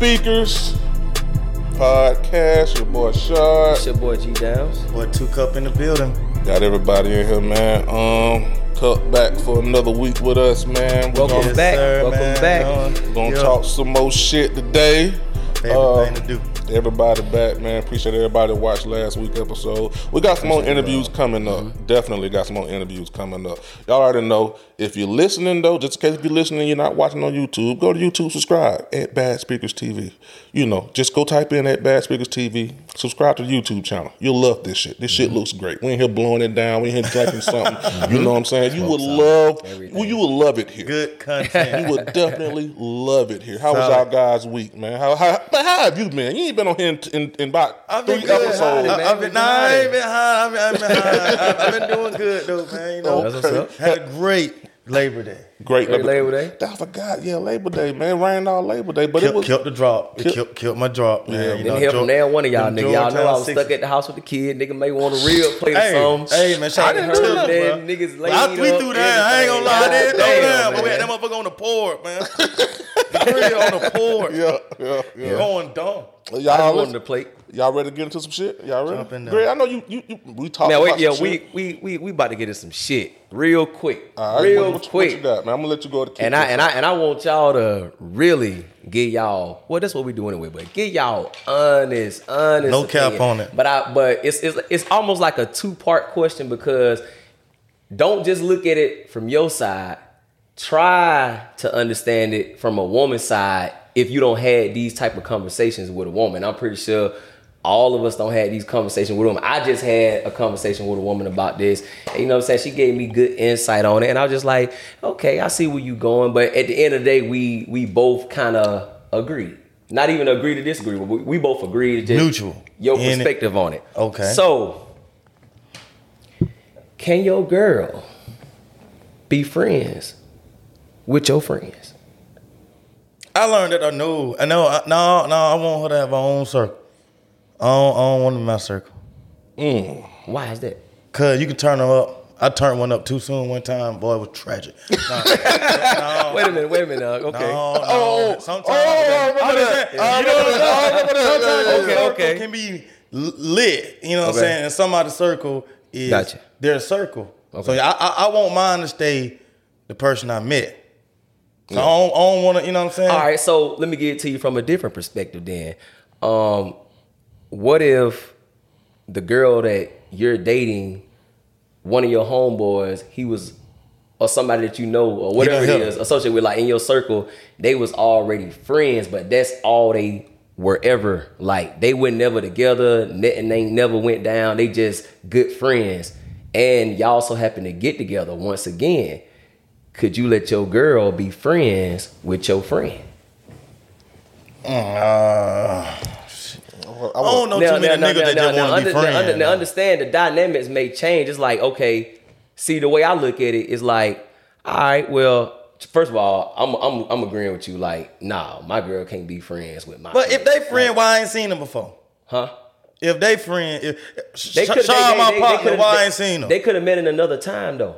Speakers podcast. Your boy Shad. It's your boy G Downs. Boy, Twockupp in the building. Got everybody in here, man. Um, Cup back for another week with us, man. We're Welcome gonna, back. Welcome back. Uh, gonna yeah. talk some more shit today. Favorite Uh, thing to do. Everybody back, man. Appreciate everybody that watched last week episode. We got some more interviews coming up. Mm-hmm. Definitely got some more interviews coming up. Y'all already know. If you're listening though, just in case if you're listening, you're not watching on YouTube, go to YouTube, subscribe at Bad Speakers TV. You know, just go type in at Bad Speakers TV. Subscribe to the YouTube channel. You'll love this shit. This Mm-hmm. shit looks great. We ain't here blowing it down. We ain't here drinking something. You know what I'm saying? You would love. Well, you would love it here. Good content. You would definitely love it here. How was our guys' week, man? How how, how have you been? You ain't been on here in, in, in about I've three been good. episodes. I, have been, nah, I ain't been high. I've been, I've been high. I've, I've been doing good though, man. You oh, know, That's what's up. had a great Labor Day. Great Great Labor Day. I forgot. Yeah, Labor Day, man. Rained all Labor Day, but it Killed, was killed the drop. It Kill- killed, killed my drop, man. Yeah, you Didn't know, hear from George- now one of y'all them niggas. Y'all know I was Sixers. stuck at the house with the kid. Nigga may want a real plate or Hey, something. hey, man, shout I out didn't to heard Tilt, that bro. niggas But I, laid we up, threw that. I ain't gonna lie. I everything. didn't throw Damn, that. But we had that motherfucker on the port, man. the grill on the port. yeah, yeah, yeah. Going dumb. Y'all, just let's- wanted to plate. Y'all ready to get into some shit? Y'all ready? Jump in there. Greg, I know you. You, you we talked Man, about wait, yeah, some we, shit. we we we about to get into some shit real quick, All right, real what, what, quick. What you got, man? I'm gonna let you go to kick And I and off. I and I want y'all to really get y'all. Well, that's what we do anyway. But get y'all honest, honest. No cap on it. But I but it's it's it's almost like a two part question because don't just look at it from your side. Try to understand it from a woman's side. If you don't had these type of conversations with a woman, I'm pretty sure all of us don't have these conversations with them. I just had a conversation with a woman about this. And you know what I'm saying? She gave me good insight on it. And I was just like, okay, I see where you're going. But at the end of the day, we we both kind of agree. Not even agree to disagree, but we, both agree to just Neutral. Your In it. perspective on it. Okay. So can your girl be friends with your friends? I learned that I know. I know. No, no. I want her to have her own circle. I don't, I don't want them in my circle. Mm. Why is that? Cause you can turn them up. I turned one up too soon one time. Boy, it was tragic. No, Wait a minute, wait a minute. uh, Okay. no, no. Oh, sometimes oh, I'm that. saying, you know what I'm that. Saying? remember that. Sometimes Yeah, your okay. can be lit. You know what Okay. I'm saying? And somebody's circle is Gotcha. their circle. Okay. So I, I I want mine to stay the person I met. So I don't, I don't want to. You know what I'm saying? All right, so let me get it to you from a different perspective then. Um, what if the girl that you're dating, one of your homeboys, he was or somebody that you know or whatever done it hit is her. associated with like in your circle, they was already friends, but that's all they were ever like. They were never together, nothing they never went down. They just good friends. And y'all so happen to get together once again. Could you let your girl be friends with your friend? Uh, I I don't know too many niggas that just want to be friends. under- now understand the dynamics may change. It's like, okay, see the way I look at it is like, all right, well, first of all, I'm I'm I'm agreeing with you. Like, nah, my girl can't be friends with my. but if they friend, why I ain't seen them before? huh? If they friend, if They Sean could my partner, why I ain't seen them? They could have met in another time though.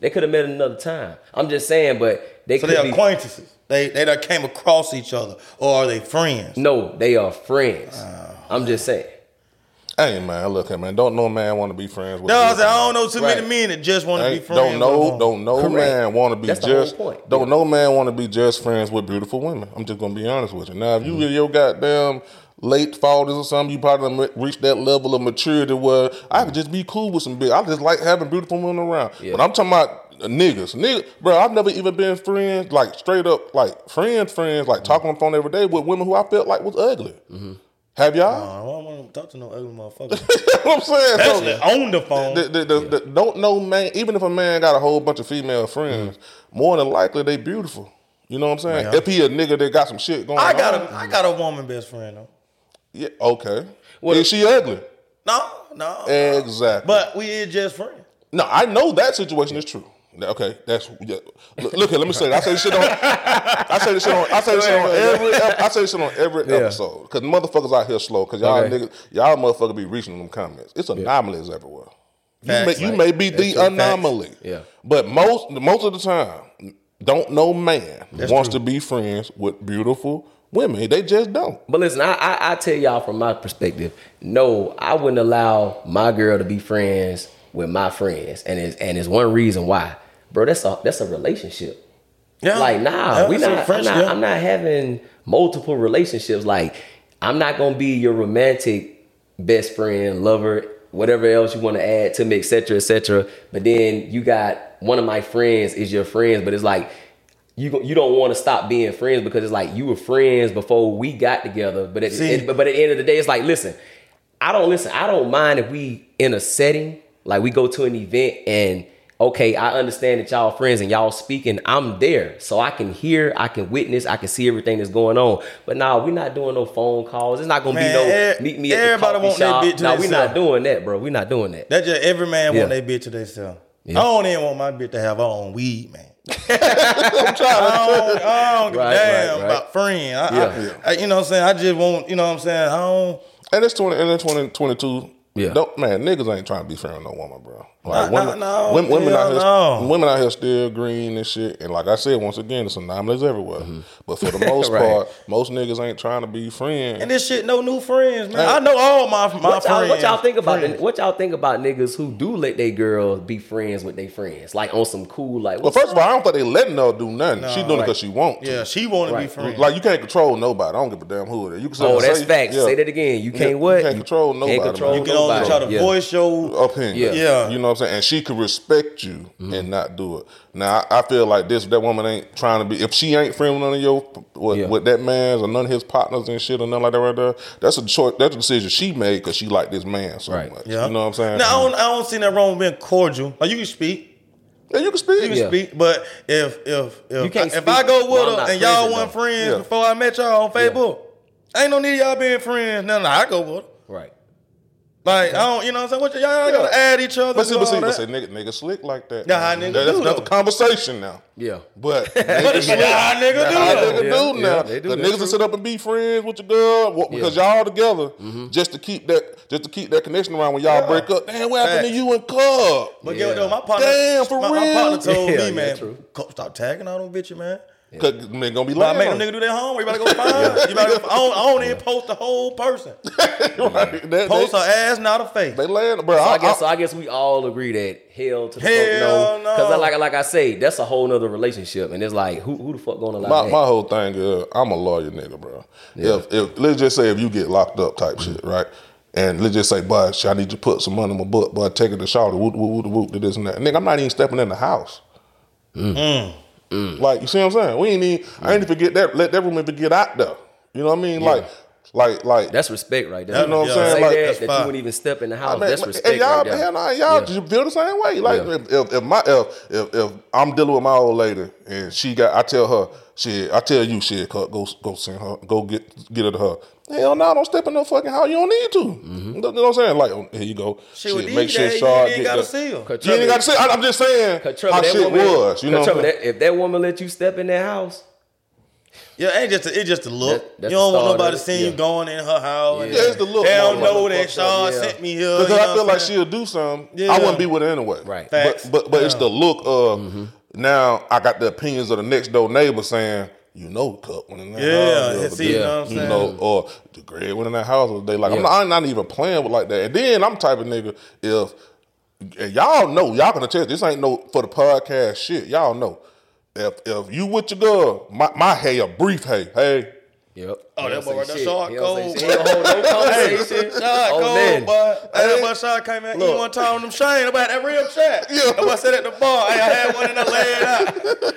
They could have met in another time. I'm just saying, but they so could they be. acquaintances. They they done came across each other, or are they friends? No, they are friends. Oh. I'm just saying. Hey man, look at man. Don't no man want to be friends with. No, I you. said I don't know too Right. many men that just want to be friends. don't know, women. don't no Correct. man want to be That's the whole just. point. Don't Yeah. no man want to be just friends with beautiful women. I'm just gonna be honest with you. Now, if you Mm-hmm. in your goddamn late forties or something, you probably done reached that level of maturity where I could just be cool with some big. I just like having beautiful women around. Yeah. But I'm talking about niggas, nigga, bro. I've never even been friends, like straight up, like friends, friends, like talking on the phone every day with women who I felt like was ugly. Mm-hmm. Have y'all? I don't want to talk to no ugly motherfucker. what I'm saying. So- Especially on the phone. the, the, the, the- don't know man. Even if a man got a whole bunch of female friends, more than likely they beautiful. You know what I'm saying? Yeah. If he a nigga that got some shit going I on, got a I got a woman best friend though. yeah, okay. Well, is she ugly? No, no. Exactly. But we is just friends. no, I know that situation is true. Okay, that's yeah. look, look here. Let me say. That. I say this shit on. I say this shit on. I say this shit on every. I say this shit on every episode because motherfuckers out here slow. Because y'all Okay. niggas, y'all motherfuckers be reaching in them comments. It's anomalies everywhere. You may, Facts. you may be the true. anomaly. Yeah. But most most of the time, don't know man wants true. to be friends with beautiful women. They just don't. But listen, I, I I tell y'all from my perspective, no, I wouldn't allow my girl to be friends with my friends, and it's and it's one reason why, bro. That's a that's a relationship. Yeah. Like, nah, Yeah, we not, I'm friendship. not. I'm not having multiple relationships. Like, I'm not gonna be your romantic best friend, lover, whatever else you want to add to me, etc., etc. But then you got one of my friends is your friends, but it's like you you don't want to stop being friends because it's like you were friends before we got together. But at, See- it- but at the end of the day, it's like listen, I don't listen. I don't mind if we in a setting like we go to an event and okay, I understand that y'all friends and y'all speaking. I'm there, so I can hear, I can witness, I can see everything that's going on. But nah, we're not doing no phone calls. It's not gonna Man, be no e- meet me at the everybody coffee want their shop. bitch to Nah, we're not doing that, bro. We're not doing that. That just every man Yeah. want their bitch to themselves. Yeah. I don't even want my bitch to have her own weed, man. I'm trying. I don't, I don't give Right, a damn right, right. about friend. I, Yeah. I, I, you know what I'm saying? I just want, you know what I'm saying? I don't. And it's twenty. And it's twenty twenty two. Yeah. Don't, man, niggas ain't trying to be friends with no woman, bro. Like Nah, women, nah, no, women, women out here, no. women out here still green and shit. And like I said, once again, it's anomalies everywhere. But for the most Mm-hmm. Right. part, most niggas ain't trying to be friends. And this shit, no new friends, man. Hey. I know all my my What friends. what y'all think about friends. what y'all think about niggas who do let their girls be friends with their friends, like on some cool like? well, first of all, I don't think they letting her do nothing. she doing it because she want to. Yeah, she want to be friends. Like you can't control nobody. I don't give a damn who it is. You can oh, say- that's facts. yeah. Say that again. You can't you what? can't control nobody, Can't control man. you can only try to voice your opinion. Yeah. Yeah. You know what I'm saying? And she could respect you Mm-hmm. and not do it. Now I, I feel like this that woman ain't trying to be if she ain't friend with none of your with, Yeah. with that man's or none of his partners and shit or nothing like that right there. That's a choice that's a decision she made because she like this man so Right. much. Yeah. You know what I'm saying? Now I don't, I don't see that wrong with being cordial. Like you can speak, yeah, you can speak. you can Yeah. speak, but if if if You can't if I go with while her and y'all present, weren't friends Yeah. before I met y'all on Facebook, ain't no need of y'all being friends. No, no, I go with her. Right. Like I don't, you know what I'm saying? What y- y'all gotta add each other. But see, do but see, all but that. see, nigga, nigga slick like that. Yeah, how man. niggas That- that's do, another though. conversation now. Yeah. But But niggas it's slick. how nigga do How nigga Yeah, do yeah, now. they do, the that's niggas will sit up and be friends with your girl what, because y'all together mm-hmm. just to keep that just to keep that connection around when y'all Yeah. break up. Damn, what happened to you and Cub? But Yeah. get what though, my partner, Damn, for my, my partner told Yeah, me, yeah, man, true. "Co- stop tagging all them bitches, man. Cause nigga gonna be But I lying. make on them nigga do their homework. You better go find. You better go, I don't, I don't even post the whole person. Right. They, Post they, her ass, not her face. they laying, bro. So I, I, guess I, so I guess we all agree that hell to the Hell fuck no. Because no. like like I say, that's a whole nother relationship, and it's like who who the fuck gonna allow my, that? my whole thing is I'm a lawyer nigga, bro. If if let's just say if you get locked up type shit, right? And let's just say, bud, I need you to put some money in my book, bud, take it to Charlotte, whoop, whoop, whoop, whoop, to this and that. Nigga, I'm not even stepping in the house. Mm. Like, you see what I'm saying? We ain't even, I ain't mm. even get that, let that woman even get out there. You know what I mean? Like, like, like, that's respect right there. You know what I'm Say saying? Like, that, that's that fine. you wouldn't even step in the house. I mean, that's and y'all, right there. hell nah, y'all Yeah. just feel the same way. Like Yeah. if, if, if my if, if if I'm dealing with my old lady and she got, I tell her, shit, I tell you, shit, go go go send her, go get get her to her. Hell no, don't step in no fucking house. You don't need to. Mm-hmm. You know what I'm saying? Like, oh, here you go. Shit, with make these sure days, Shad you ain't get got to see her. You ain't got to say. I- I'm just saying Cause Trevor, how that shit woman, was. You know, what I'm Trevor, saying? that, if that woman let you step in that house, Yeah, it ain't just a, it's just a look. That- you don't want nobody of it. seeing Yeah. you going in her house. and Yeah, it's the look They don't know that fucked Sean yeah. sent me here. Because you I feel like I'm she'll do something. Yeah. I wouldn't be with her anyway. Right. But Facts. but but it's the look of now I got the opinions of the next door neighbor saying, you know, the cup went in that Yeah, house. the other see, you know what I'm You saying? know, or the Greg went in that house. the day. like, I'm, not, I'm not even playing with like that. And then I'm type of nigga if and y'all know, y'all can attest. This ain't no for the podcast shit. Y'all know. If if you with your girl, my, my hey a brief hey hey. Yep. Oh, He that don't boy say right there, shit. Sean He don't say Cole, shit. He don't hold no conversation. Shot Oh, cold, man. boy. Hey, that boy Sean came in Look. eat one time with them Shane about that real chat. Yeah. That boy said at the bar, hey, I had one and I laid out.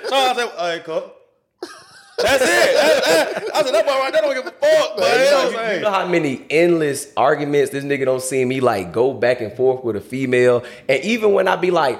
Sean said, hey, cool. That's it. That- that- I said, that boy right there don't give a fuck, man. You know know, what I'm you saying? know how many endless arguments this nigga don't see me like go back and forth with a female, and even when I be like,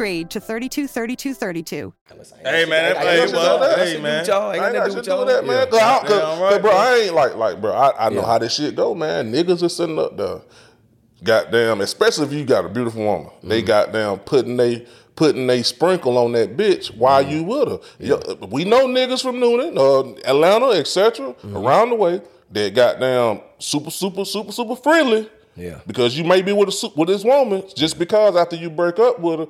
grade to 323232. Hey, man, that I play, ain't got boy. shit Hey, man. I Ain't ain't got got shit to to do do with with that, man. Yeah. Cause, I, cause, right, cause, bro, bro. I ain't like, like, bro. I, I know Yeah. how this shit go, man. Niggas are sitting up there, goddamn. Especially if you got a beautiful woman, Mm-hmm. they goddamn putting they putting they sprinkle on that bitch while Mm-hmm. you with her. Yo, we know niggas from Newnan, uh, Atlanta, etc. Mm-hmm. around the way that goddamn super, super, super, super friendly. Yeah. Because you may be with a with this woman just because after you break up with her.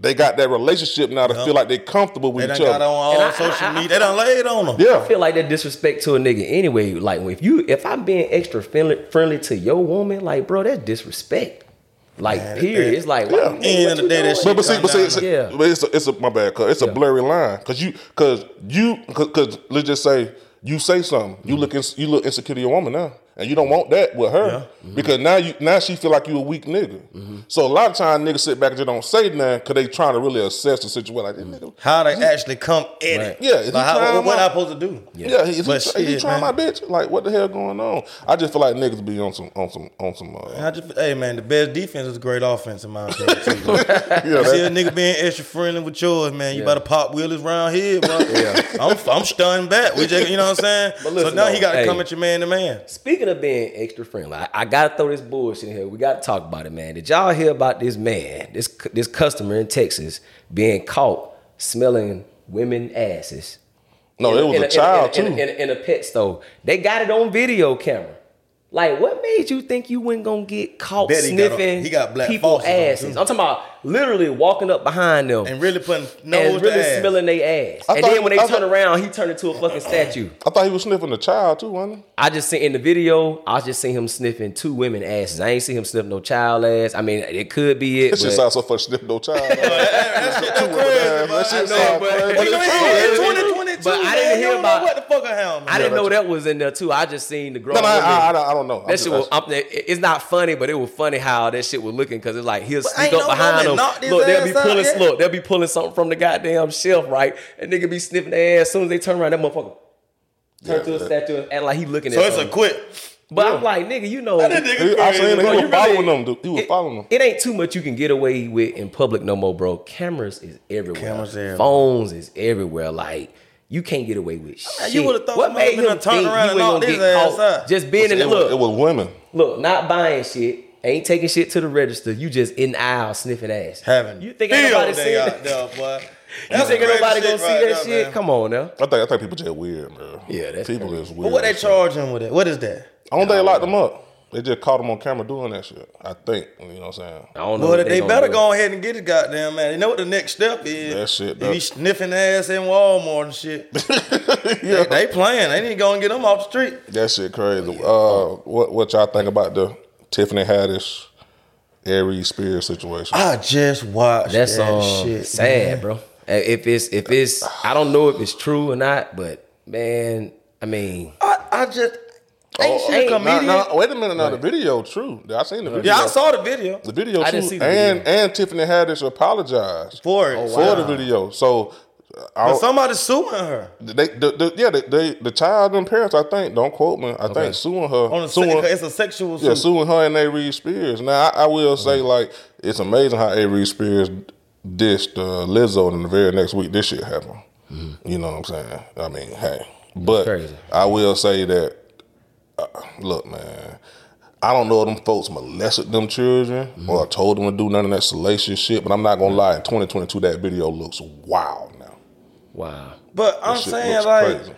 They got that relationship now to feel like they're comfortable with They each done got other. on all And I- social I- I- media. They done laid on them. yeah, I feel like that disrespect to a nigga anyway. Like if you if I'm being extra friendly friendly to your woman, like bro, that's disrespect. Like period. It's like Yeah. wow, End nigga, of what the you day, that doing? shit But, but see, but see, it's, to- Yeah. but it's a, it's a my bad, cause it's a blurry line, cause you, cause you, because let's just say you say something, you look, ins- you look insecure to your woman now, and you don't want that with her, because now you, now she feel like you a weak nigga. So a lot of times niggas sit back and just don't say nothing, cause they trying to really assess the situation. Like, this nigga, How they actually come in Right. it. Yeah, is he Like, how, what, what I supposed to do? yeah, he, is, But he, is he trying man. my bitch? Like, what the hell going on? I just feel like niggas be on some, on some, on some. Uh, I just, hey man, the best defense is a great offense in my opinion. Too, yeah, You see a nigga being extra friendly with yours, man. You Yeah. better pop wheelies round here, bro. I'm, I'm stunned back. We just, you know what I'm saying? But so listen, now he got to hey. come at your man to man. Speaking of being extra friendly, I, I gotta throw this bullshit in here. We gotta talk about it, man. Did y'all hear about this man, this this customer in Texas being caught smelling women asses? no, in it was in a child in too. In, in, in a pet store. They got it on video camera. Like, what made you think you weren't gonna get caught Bet he got a- sniffing he got black people faucets on, asses? too. I'm talking about literally walking up behind them And really putting nose and really ass. smelling their ass. I and thought then he- when they I turn thought- around, he turned into a fucking statue. I thought he was sniffing the child too, wasn't he? I just seen in the video, I just seen him sniffing two women asses. I ain't seen him sniff no child ass. I mean, it could be it. That shit but- sounds so fucking sniff no child. That shit too crazy, That shit sound crazy. but it's it's true, it's man. 2022, But I didn't You hear don't know about- what the fuck I have, man. I didn't know that was in there too. I just seen the grown No, no. I, I, I don't know. I'm that just- shit was, I'm, it's not funny, but it was funny how that shit was looking because it's like he'll sneak up no behind woman them. Look, they'll be ass out pulling, look, they'll be pulling something from the goddamn shelf, right? And nigga be sniffing their ass. As soon as they turn around, that motherfucker turn Yeah, to a that- statue and act like he looking at. So at it's a something. quit. But I'm like, nigga, you know, That nigga He- I seen him. He Bro, was following really- them. dude. He was it, following them. It ain't too much you can get away with in public no more, bro. Cameras is everywhere. Cameras everywhere. Phones is everywhere. Like you can't get away with shit. you would've thought what made him done turned think around you and ain't knocked gonna get ass caught out. just being in the look? it was women. Look, not buying shit. Ain't taking shit to the register. You just in the aisle sniffing ass. Having you think ain't nobody day seen that? there, boy. You think nobody gonna see right that there, shit? man. Come on now. I think I think people just weird, man. Yeah, that's people crazy. is But weird. what they as shit. charging with it? What is that? I don't think they locked them up. They just caught him on camera doing that shit. I think. You know what I'm saying? I don't know. Well, what they, better do. go ahead and get it, goddamn man. You know what the next step is? That shit, They be that- sniffing ass in Walmart and shit. they, they playing. They need to go and get them off the street. That shit crazy. Uh, what what y'all think about the Tiffany Haddish, Aries Spears situation? I just watched That's that um, shit. sad, man. bro. If it's if it's I don't know if it's true or not, but man, I mean, I, I just ain't she a ain't- Now, comedian? now, wait a minute. Now the video true. I seen the video. yeah, I saw the video the video I true, didn't see the and video. and Tiffany Haddish apologized for it. for the video. So, I But don't, somebody's suing her they, the, the, yeah, the, they, the child and parents, I think, don't quote me. I think suing her, on a suing, it's a sexual yeah, suit. suing her and Aries Spears. Now, I, I will say, like, it's amazing how Aries Spears dissed uh, Lizzo, and the very next week, this shit happened. You know what I'm saying? I mean, hey, but crazy. I will say that, uh, look, man. I don't know if them folks molested them children or told them to do none of that salacious shit, but I'm not gonna lie. In 2022, that video looks wild now. wow. But I'm saying like crazy.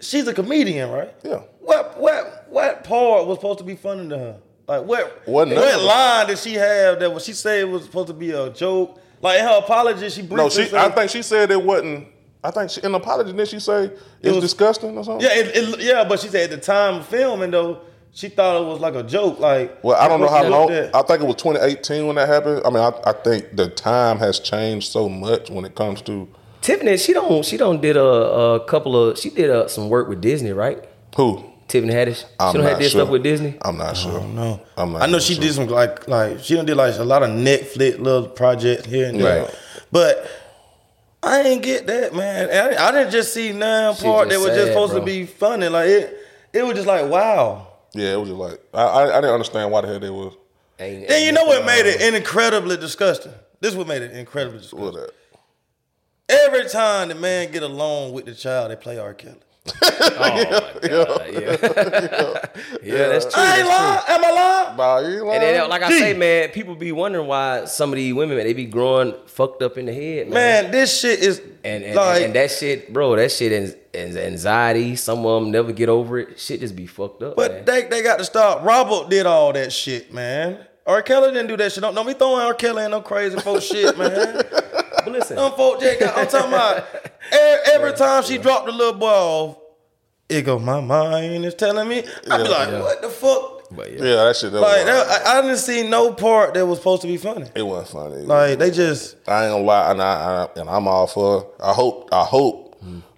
she's a comedian, right? Yeah. What what what part was supposed to be funny to her? Like what Wasn't what line did she have that was she said was supposed to be a joke? Like in her apology, she briefly No, she. said, I think she said it wasn't. I think she, in the apology did she say it's was- disgusting or something? yeah, it, it, yeah, but she said at the time of filming though, she thought it was like a joke. Like Well, I don't know how long. looked at. I think it was 2018 when that happened. I mean, I, I think the time has changed so much when it comes to Tiffany, she don't she don't did a, a couple of she did uh some work with Disney, right? who. Tiffany Haddish. I'm she don't have this sure. stuff with Disney. I'm not sure. No, I'm not I know she sure. did some like like she done did like a lot of Netflix little projects here and there, Right. but I ain't get that man. I, I didn't just see none Shit part that just was just sad, supposed bro. to be funny. Like it, it was just like wow. Yeah, it was just like I, I, I didn't understand why the hell they was. Ain't- Then you know what made it incredibly disgusting. This is what made it incredibly disgusting. What that? Every time the man get along with the child, they play R. Kelly. Oh my god, yeah, yeah, that's true. I ain't That's true. lying. Am I lying? Nah, you ain't And then, like I say, man, people be wondering why some of these women man, they be growing fucked up in the head, man. Man, this shit is And and, like and that shit, bro, that shit is, is anxiety. Some of them never get over it. Shit just be fucked up. But man. they they got to stop. Robert did all that shit, man. R. Kelly didn't do that shit. Don't, don't be throwing R. Kelly in no crazy folk shit, man. But listen, Them folk just got, I'm talking about every, every time she dropped the little boy off, it go, my mind is telling me. I be Yeah, like, yeah. what the fuck? but yeah. yeah, that shit. That Like was that, I, I didn't see no part that was supposed to be funny. it wasn't funny. Like they just I ain't gonna lie, and I, I and I'm all for. I hope I hope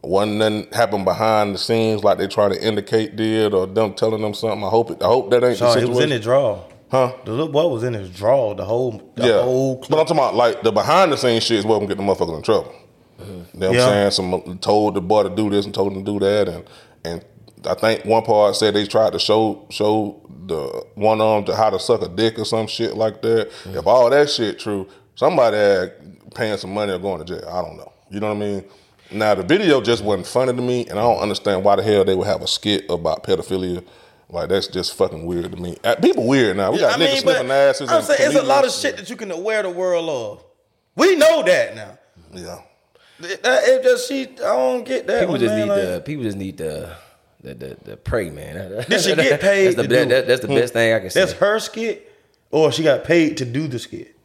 one nothing happened behind the scenes like they try to indicate did or them telling them something. I hope it. I hope that ain't Sean, the it situation. was in his draw. Huh? The little boy was in his draw. The whole, the yeah, whole but. I'm talking about like the behind the scenes shit is what gonna get the motherfuckers in trouble. You know what Yeah. I'm saying? Some told the boy to do this and told him to do that, and and I think one part said they tried to show show the one arm to how to suck a dick or some shit like that. If all that shit true, somebody had paying some money or going to jail. I don't know. You know what I mean? Now the video just wasn't funny to me, and I don't understand why the hell they would have a skit about pedophilia. Like that's just fucking weird to me. Uh, People weird now. We got niggas sniffing asses. I'm and saying it's a lot of shit that you can aware the world of. We know that now. Yeah. It, just she, I don't get that. people one, just man. need like- to people just need to the the, the pray, man. Did she get paid That's the, to be- do that- that's the best thing I can say. That's her skit, or she got paid to do the skit.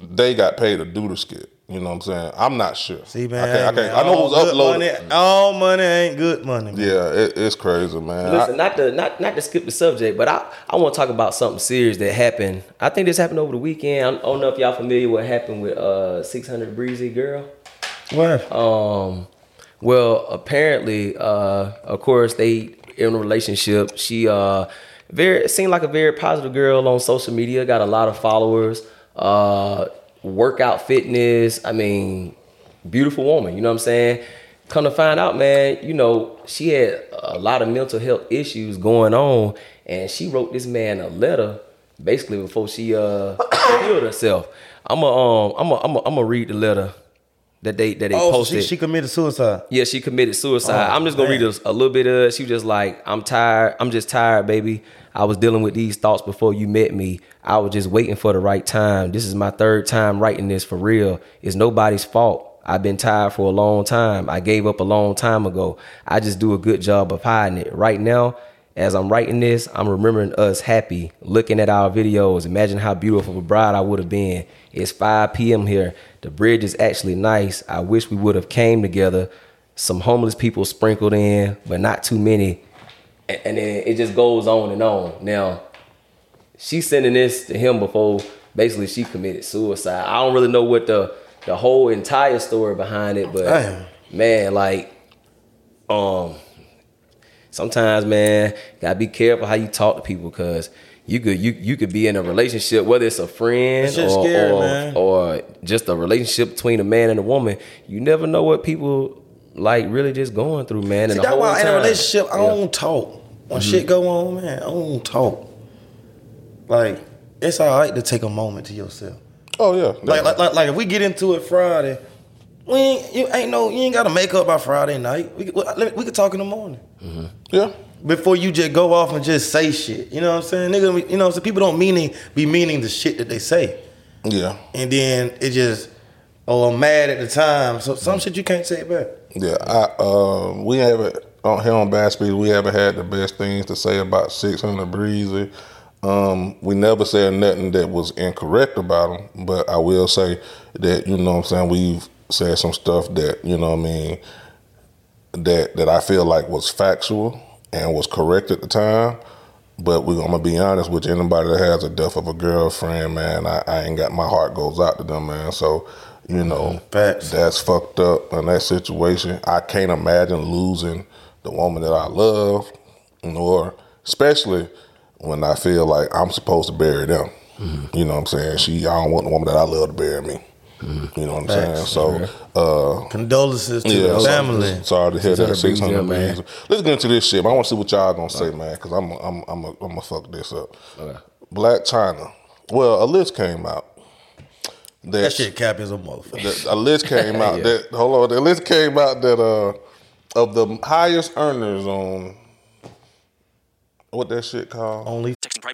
they got paid to do the skit. You know what I'm saying? I'm not sure. See, man, I, can't, I, can't, I know it all was uploaded. Money, all money ain't good money. Man. Yeah, it, it's crazy, man. I- Listen, not to not not to skip the subject, but I, I want to talk about something serious that happened. I think this happened over the weekend. I don't know if y'all familiar what happened with uh 600 Breezy girl. What? Um, well, apparently, uh, of course, they in a relationship. She uh, very seemed like a very positive girl on social media. Got a lot of followers. Uh, workout fitness. I mean, beautiful woman. You know what I'm saying? Come to find out, man, you know she had a lot of mental health issues going on, and she wrote this man a letter basically before she uh killed herself. I'm a um I'm a I'm a, I'm gonna read the letter that they that they oh, posted. she, she committed suicide. Yeah, she committed suicide. Oh, I'm just gonna man. read a, a little bit of it. She was just like, I'm tired. I'm just tired, baby. I was dealing with these thoughts before you met me. I was just waiting for the right time. This is my third time writing this for real. It's nobody's fault. I've been tired for a long time. I gave up a long time ago. I just do a good job of hiding it. Right now, as I'm writing this, I'm remembering us happy, looking at our videos. Imagine how beautiful of a bride I would have been. It's 5 p.m. here. The bridge is actually nice. I wish we would have came together. Some homeless people sprinkled in, but not too many. A- And then it just goes on and on. Now, she's sending this to him before basically she committed suicide. I don't really know what the the whole entire story behind it, but Damn. man, like, um, sometimes, man, gotta be careful how you talk to people because you could you you could be in a relationship, whether it's a friend That shit's or scary, or, or just a relationship between a man and a woman. You never know what people like really just going through, man. See, and the that's whole why in a time- relationship, I Yeah. don't talk. When mm-hmm. shit go on, man, I don't talk. Like, it's all right to take a moment to yourself. Oh yeah. Like, like, like, like if we get into it Friday, we ain't, you ain't no, you ain't got to make up by Friday night. We, could- we, we could talk in the morning. yeah. Before you just go off and just say shit. You know what I'm saying? Nigga, you know what People don't meaning, be meaning the shit that they say. Yeah. And then it just, oh, I'm mad at the time. So some shit you can't say back. Yeah, I, um, we haven't on here on Bad Speed. We haven't had the best things to say about Six Hundred Breezy. Um, we never said nothing that was incorrect about him, but I will say that you know what I'm saying we've said some stuff that you know what I mean that that I feel like was factual and was correct at the time. But we're gonna be honest with you. Anybody that has a death of a girlfriend, man, I, I ain't got my heart goes out to them, man. So, you know, mm, Facts. that's fucked up in that situation. I can't imagine losing the woman that I love, nor especially when I feel like I'm supposed to bury them. Mm-hmm. You know what I'm saying? She, I don't want the woman that I love to bury me. You know what I'm saying? Facts. So, uh, Condolences to yeah, the so- family. Sorry to hear that. 600 Six hundred breeze, man. Let's get into this shit. Man. I want to see what y'all gonna say, man, because I'm I'm I'm I'm gonna fuck this up. Blac Chyna. Well, a list came out. That, That shit cap is a motherfucker. that- a list came out that hold on. The list came out that uh of the highest earners on what that shit called. Only Texting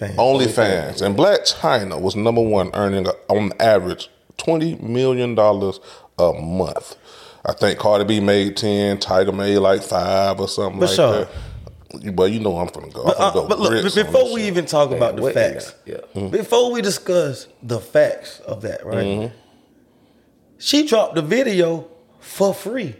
OnlyFans. And Blac Chyna was number one, earning uh, on average twenty million dollars a month. I think Cardi B made ten, Tyga made like five or something For like sure. that. But you know I'm finna go. I'm But, finna uh, go but look, before we shit. even talk about the facts, yeah. before we discuss the facts of that, right? She dropped the video for free,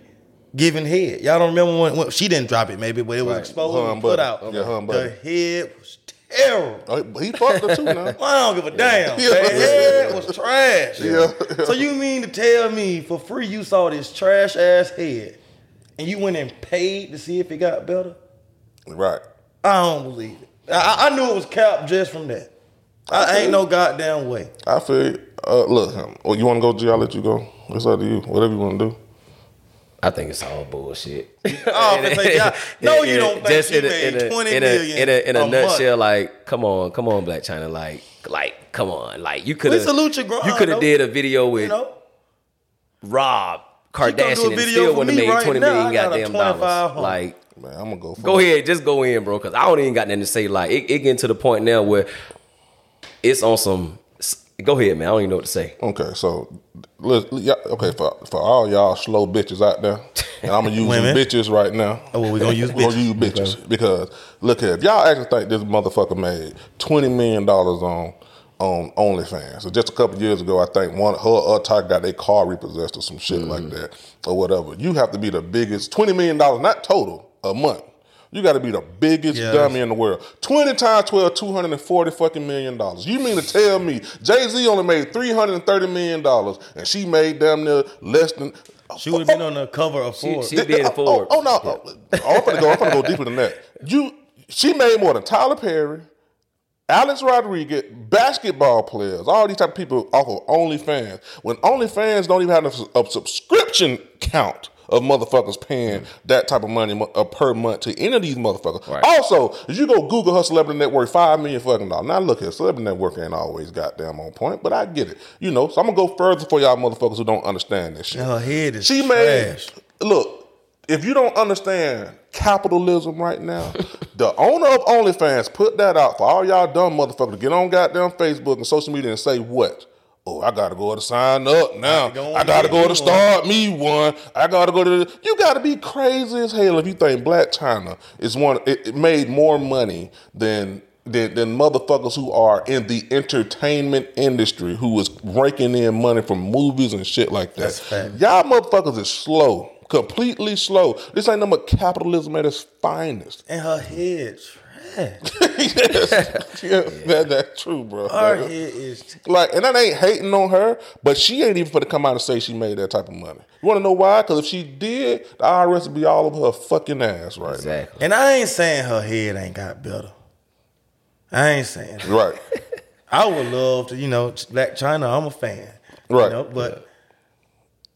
giving head. Y'all don't remember when, when she didn't drop it, maybe, but it was exposed Her and and put Buddy. out. Yeah, her the head was terrible. Oh, he fucked her too now. I don't give a damn. Yeah. The head was trash. Yeah. So you mean to tell me for free you saw this trash ass head and you went and paid to see if it got better? right. I don't believe it. I, I knew it was cap just from that. I ain't no goddamn way. I feel. Uh, look, well, you want to go? G? I'll let you go. It's up to you. Whatever you want to do. I think it's all bullshit. Oh, if they- yeah. No, you don't think Just in a, made in a, 20 in a, in a, in a, a month. nutshell, like, come on, come on, Blac Chyna, like, like, come on, like, you could have, salute your grind, you uh, could have did a video with You know? Rob come do a Kardashian and video still for wouldn't have made right twenty now. million got a goddamn dollars. 2500. Like, Man, I'm gonna go. For go ahead, just go in, bro, because I don't even got nothing to say. Like, it, it getting to the point now where it's on some. Go ahead, man. I don't even know what to say. Okay, so let's, okay for for all y'all slow bitches out there, and I'm gonna use Women. bitches right now. Oh, well, we gonna use We're gonna bitches. use bitches because look here, if y'all actually think this motherfucker made twenty million dollars on on OnlyFans, so just a couple years ago, I think one her or Tyga got their car repossessed or some shit Mm-hmm. like that or whatever. You have to be the biggest twenty million dollars, not total, a month. You got to be the biggest Yes. dummy in the world. 20 times 12, 240 fucking million dollars. You mean to tell me Jay Z only made 330 million dollars and she made damn near less than. She would have been on the cover of She, Forbes. she did Oh, it for. Oh, oh, no. Oh, oh I'm gonna go. I'm gonna go deeper than that. You, she made more than Tyler Perry, Alex Rodriguez, basketball players, all these type of people off of OnlyFans. When OnlyFans don't even have a, a subscription count of motherfuckers paying that type of money uh, per month to any of these motherfuckers. Right. Also, if you go Google her celebrity network, five million fucking dollars. Now look here, celebrity network ain't always goddamn on point, but I get it. You know, so I'm gonna go further for y'all motherfuckers who don't understand this shit. Her head is She made look. If you don't understand capitalism right now, the owner of OnlyFans put that out for all y'all dumb motherfuckers to get on goddamn Facebook and social media and say what? Oh, I gotta go to sign up now. go I gotta go to start me one. I gotta go to. The, you gotta be crazy as hell if you think Blac Chyna is one. It, it made more money than than, than motherfuckers who are in the entertainment industry who is raking in money from movies and shit like that. Y'all motherfuckers is slow, completely slow. This ain't but capitalism at its finest. And her head yes, yeah, that, that's true, bro. Her head is like, and that ain't hating on her, but she ain't even for to come out and say she made that type of money. You want to know why? Because if she did, the IRS would be all over her fucking ass right Exactly. And I ain't saying her head ain't got better. I ain't saying that. now. Right. I would love to, you know, Blac Chyna, I'm a fan. Right. You know, but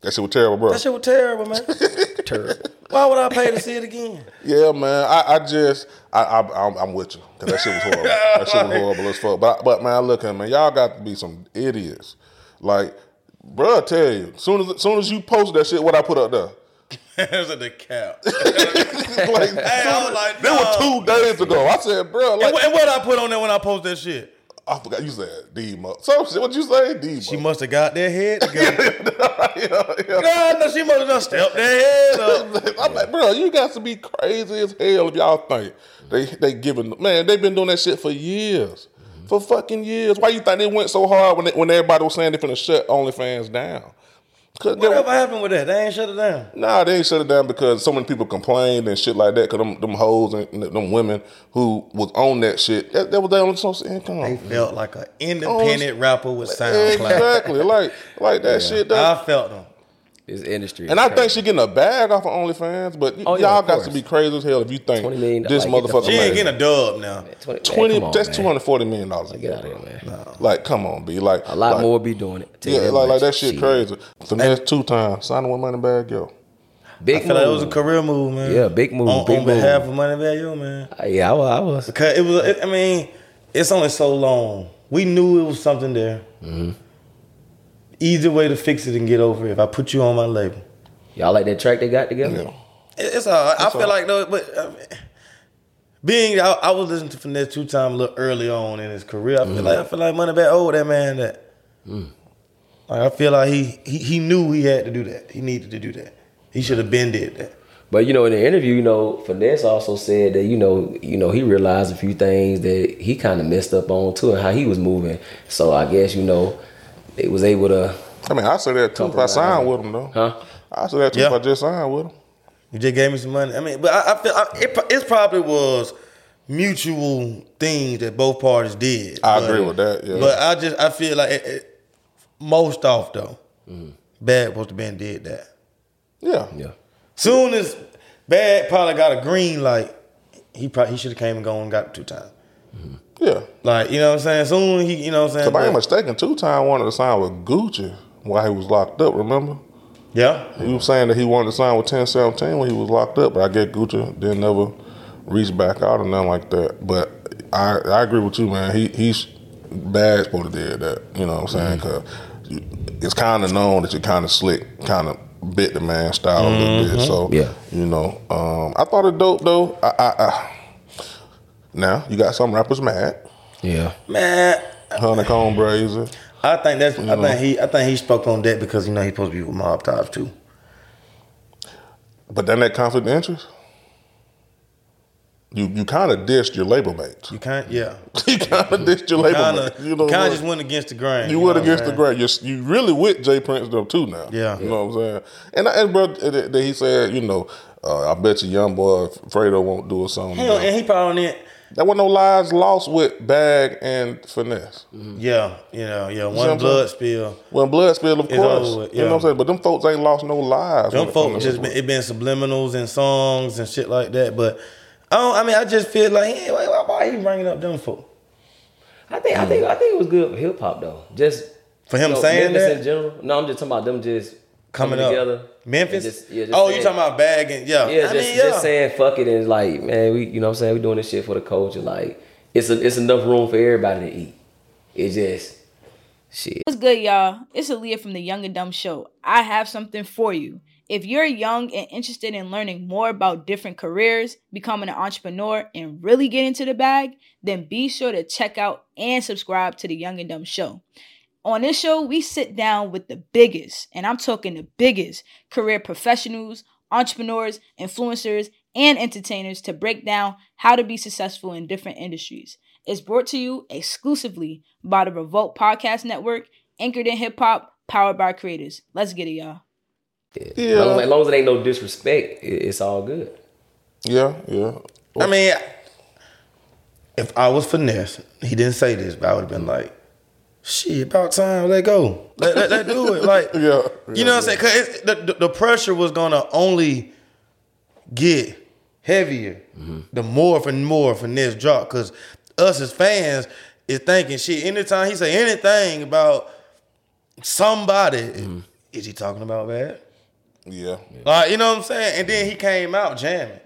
That shit was terrible, bro. that shit was terrible, man. Terrible. Why would I pay to see it again? Yeah, man. I, I just, I, I, I'm, I'm with you because that shit was horrible. that shit was horrible as fuck. But, but man, look at man, y'all got to be some idiots. Like, bro, I tell you, soon as, soon as you post that shit, what I put up there. it was at the cap. like, I was like, that was two days ago. I said, bro, like, and, what, and what I put on there when I post that shit? I forgot you said D. Some shit. What you say? D She must have got their head together. yeah, yeah. God, no, she must have stepped their head up. I'm like, bro, you got to be crazy as hell if y'all think they they giving man. They've been doing that shit for years, for fucking years. Why you think they went so hard when they, when everybody was saying they're gonna shut OnlyFans down? They- happened with that? They ain't shut it down. Nah, they ain't shut it down because so many people complained and shit like that. Cause them, them hoes and them women who was on that shit, that, that was their only source of income. They felt like an independent rapper with SoundCloud. Exactly, like like that shit. Though. I felt them. This industry. And I crazy. think she getting a bag off of OnlyFans, but Oh, yeah, y'all of got course. to be crazy as hell if you think 20 million, this like, get motherfucker. She ain't getting a dub now. 20, man, twenty. come on, that's two hundred forty million dollars. Get out of here, man. Like, come on, be like A lot like, more be doing it. Yeah, like, like that shit crazy. Finesse 2tymes, signing with Moneybagg Yo. Big I feel like it was a career move, man. Yeah, big move, On, big on behalf move. of Money Value, man. Uh, Yeah, I was. I was. Because it was, I mean, it's only so long. We knew it was something there. Mm-hmm. Easy way to fix it and get over it. If I put you on my label, Y'all like that track they got together? Yeah. It- it's all. I feel like though, but I mean, being I, I was listening to Finesse 2tymes a little early on in his career. I feel mm-hmm. like I feel like Moneybagg owed oh, that man that. Mm. Like I feel like he, he he knew he had to do that. He needed to do that. He should have been did that. But you know, in the interview, you know, Finesse also said that you know, you know, he realized a few things that he kind of messed up on too, and how he was moving. So I guess you know, they was able to. I mean, I said that too if I signed with them though. Huh? I said that too if I just signed with them, You just gave me some money. I mean, but I, I feel I, it, it probably was mutual things that both parties did. I But- agree with that. Yeah. But I just I feel like it, it, most off though, mm. Bad supposed to been did that. yeah. Yeah. Soon as Bad probably got a green light, he probably he should have came and gone and got it two times. Mm-hmm. Yeah. Like you know what I'm saying. Soon he you know what I'm saying. If I ain't mistaken, two time wanted to sign with Gucci while he was locked up. Remember? yeah. He was saying that he wanted to sign with 1017 when he was locked up, but I get Gucci didn't never reach back out or nothing like that. But I I agree with you, man. He he's bad supposed to did that. You know what I'm saying? Because it's kind of known that you're kind of slick, kind of bit the man style a little bit. So Yeah. you know, um, I thought it dope though. I, I, I now you got some rappers mad. Yeah. Man, Honeykomb Brazy. I think that's I know. think he I think he spoke on that because you know he's supposed to be with mob tops too. But then that conflict of interest. You you kind of dissed your label mates. You can't yeah. you kind of dissed your label Kind mates. You know kind of just went against the grain. You know went against the grain. You're, you really with Jay Prince though too now. Yeah. you know what I'm saying. And I- and bro, that that he said, you know, uh, I bet you young boy Fredo won't do a song. Hell, and he probably on it. There wasn't no lives lost with Bag and Finesse. Mm-hmm. Yeah, you know, yeah. what One blood spill. When blood spill, of It's course, over with, you know what I'm saying. But them folks ain't lost no lives. Them when- folk when just it- been, it been subliminals and songs and shit like that. But I don't. I mean, I just feel like, hey, why, why he bringing up them folk? I think I think I think it was good for hip hop though. Just For him you know, saying Memphis that? in general. No, I'm just talking about them just coming, coming, up. together. Memphis. just- yeah, just oh, you saying- talking about bagging? Yeah. Yeah, I just, mean, yeah. just saying fuck it and like, man, we you know what I'm saying, we doing this shit for the culture. Like it's a, it's enough room for everybody to eat. It's just shit. What's good, y'all? It's Aaliyah from the Young and Dumb Show. I have something for you. If you're young and interested in learning more about different careers, becoming an entrepreneur, and really get into the bag, then be sure to check out and subscribe to the Young and Dumb Show. On this show, we sit down with the biggest, and I'm talking the biggest, career professionals, entrepreneurs, influencers, and entertainers to break down how to be successful in different industries. It's brought to you exclusively by the Revolt Podcast Network, anchored in hip hop, powered by creators. Let's get it, y'all. As, long as, as long as it ain't no disrespect, it's all good. Yeah, yeah. I mean, if I was finesse, he didn't say this, but I would have been like, "Shit, about time, let go, let let, let do it." Like, Yeah, you know what I'm saying? Because the, the pressure was gonna only get heavier the more for more finesse drop. Because us as fans is thinking, shit. Anytime he say anything about somebody, is he talking about that? Yeah. Like, you know what I'm saying? And then he came out jamming.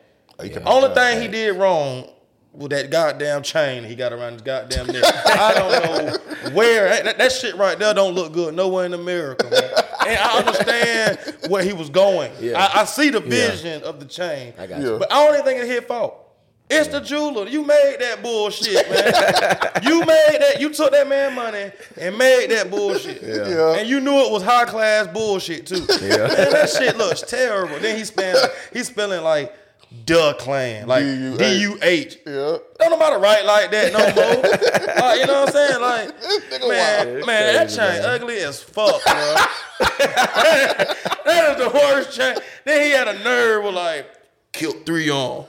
Only thing he did wrong with that goddamn chain he got around his goddamn neck. I don't know where that, that shit right there don't look good nowhere in America, man. And I understand where he was going. Yeah. I, I see the vision of the chain. I got Yeah. you. But I don't even think it's his fault. It's the jeweler. You made that bullshit, man. you made that. You took that man money and made that bullshit. Yeah. And you knew it was high class bullshit too. Yeah. Man, that shit looks terrible. Then he's spelling. He's spelling like the clan, like D-U-H. D U H. Yeah. Don't nobody write like that no more. Like, you know what I'm saying? Like, nigga man, wild. man, that chain ugly as fuck, bro. that is the worst chain. Then he had a nerve with like, killed three on.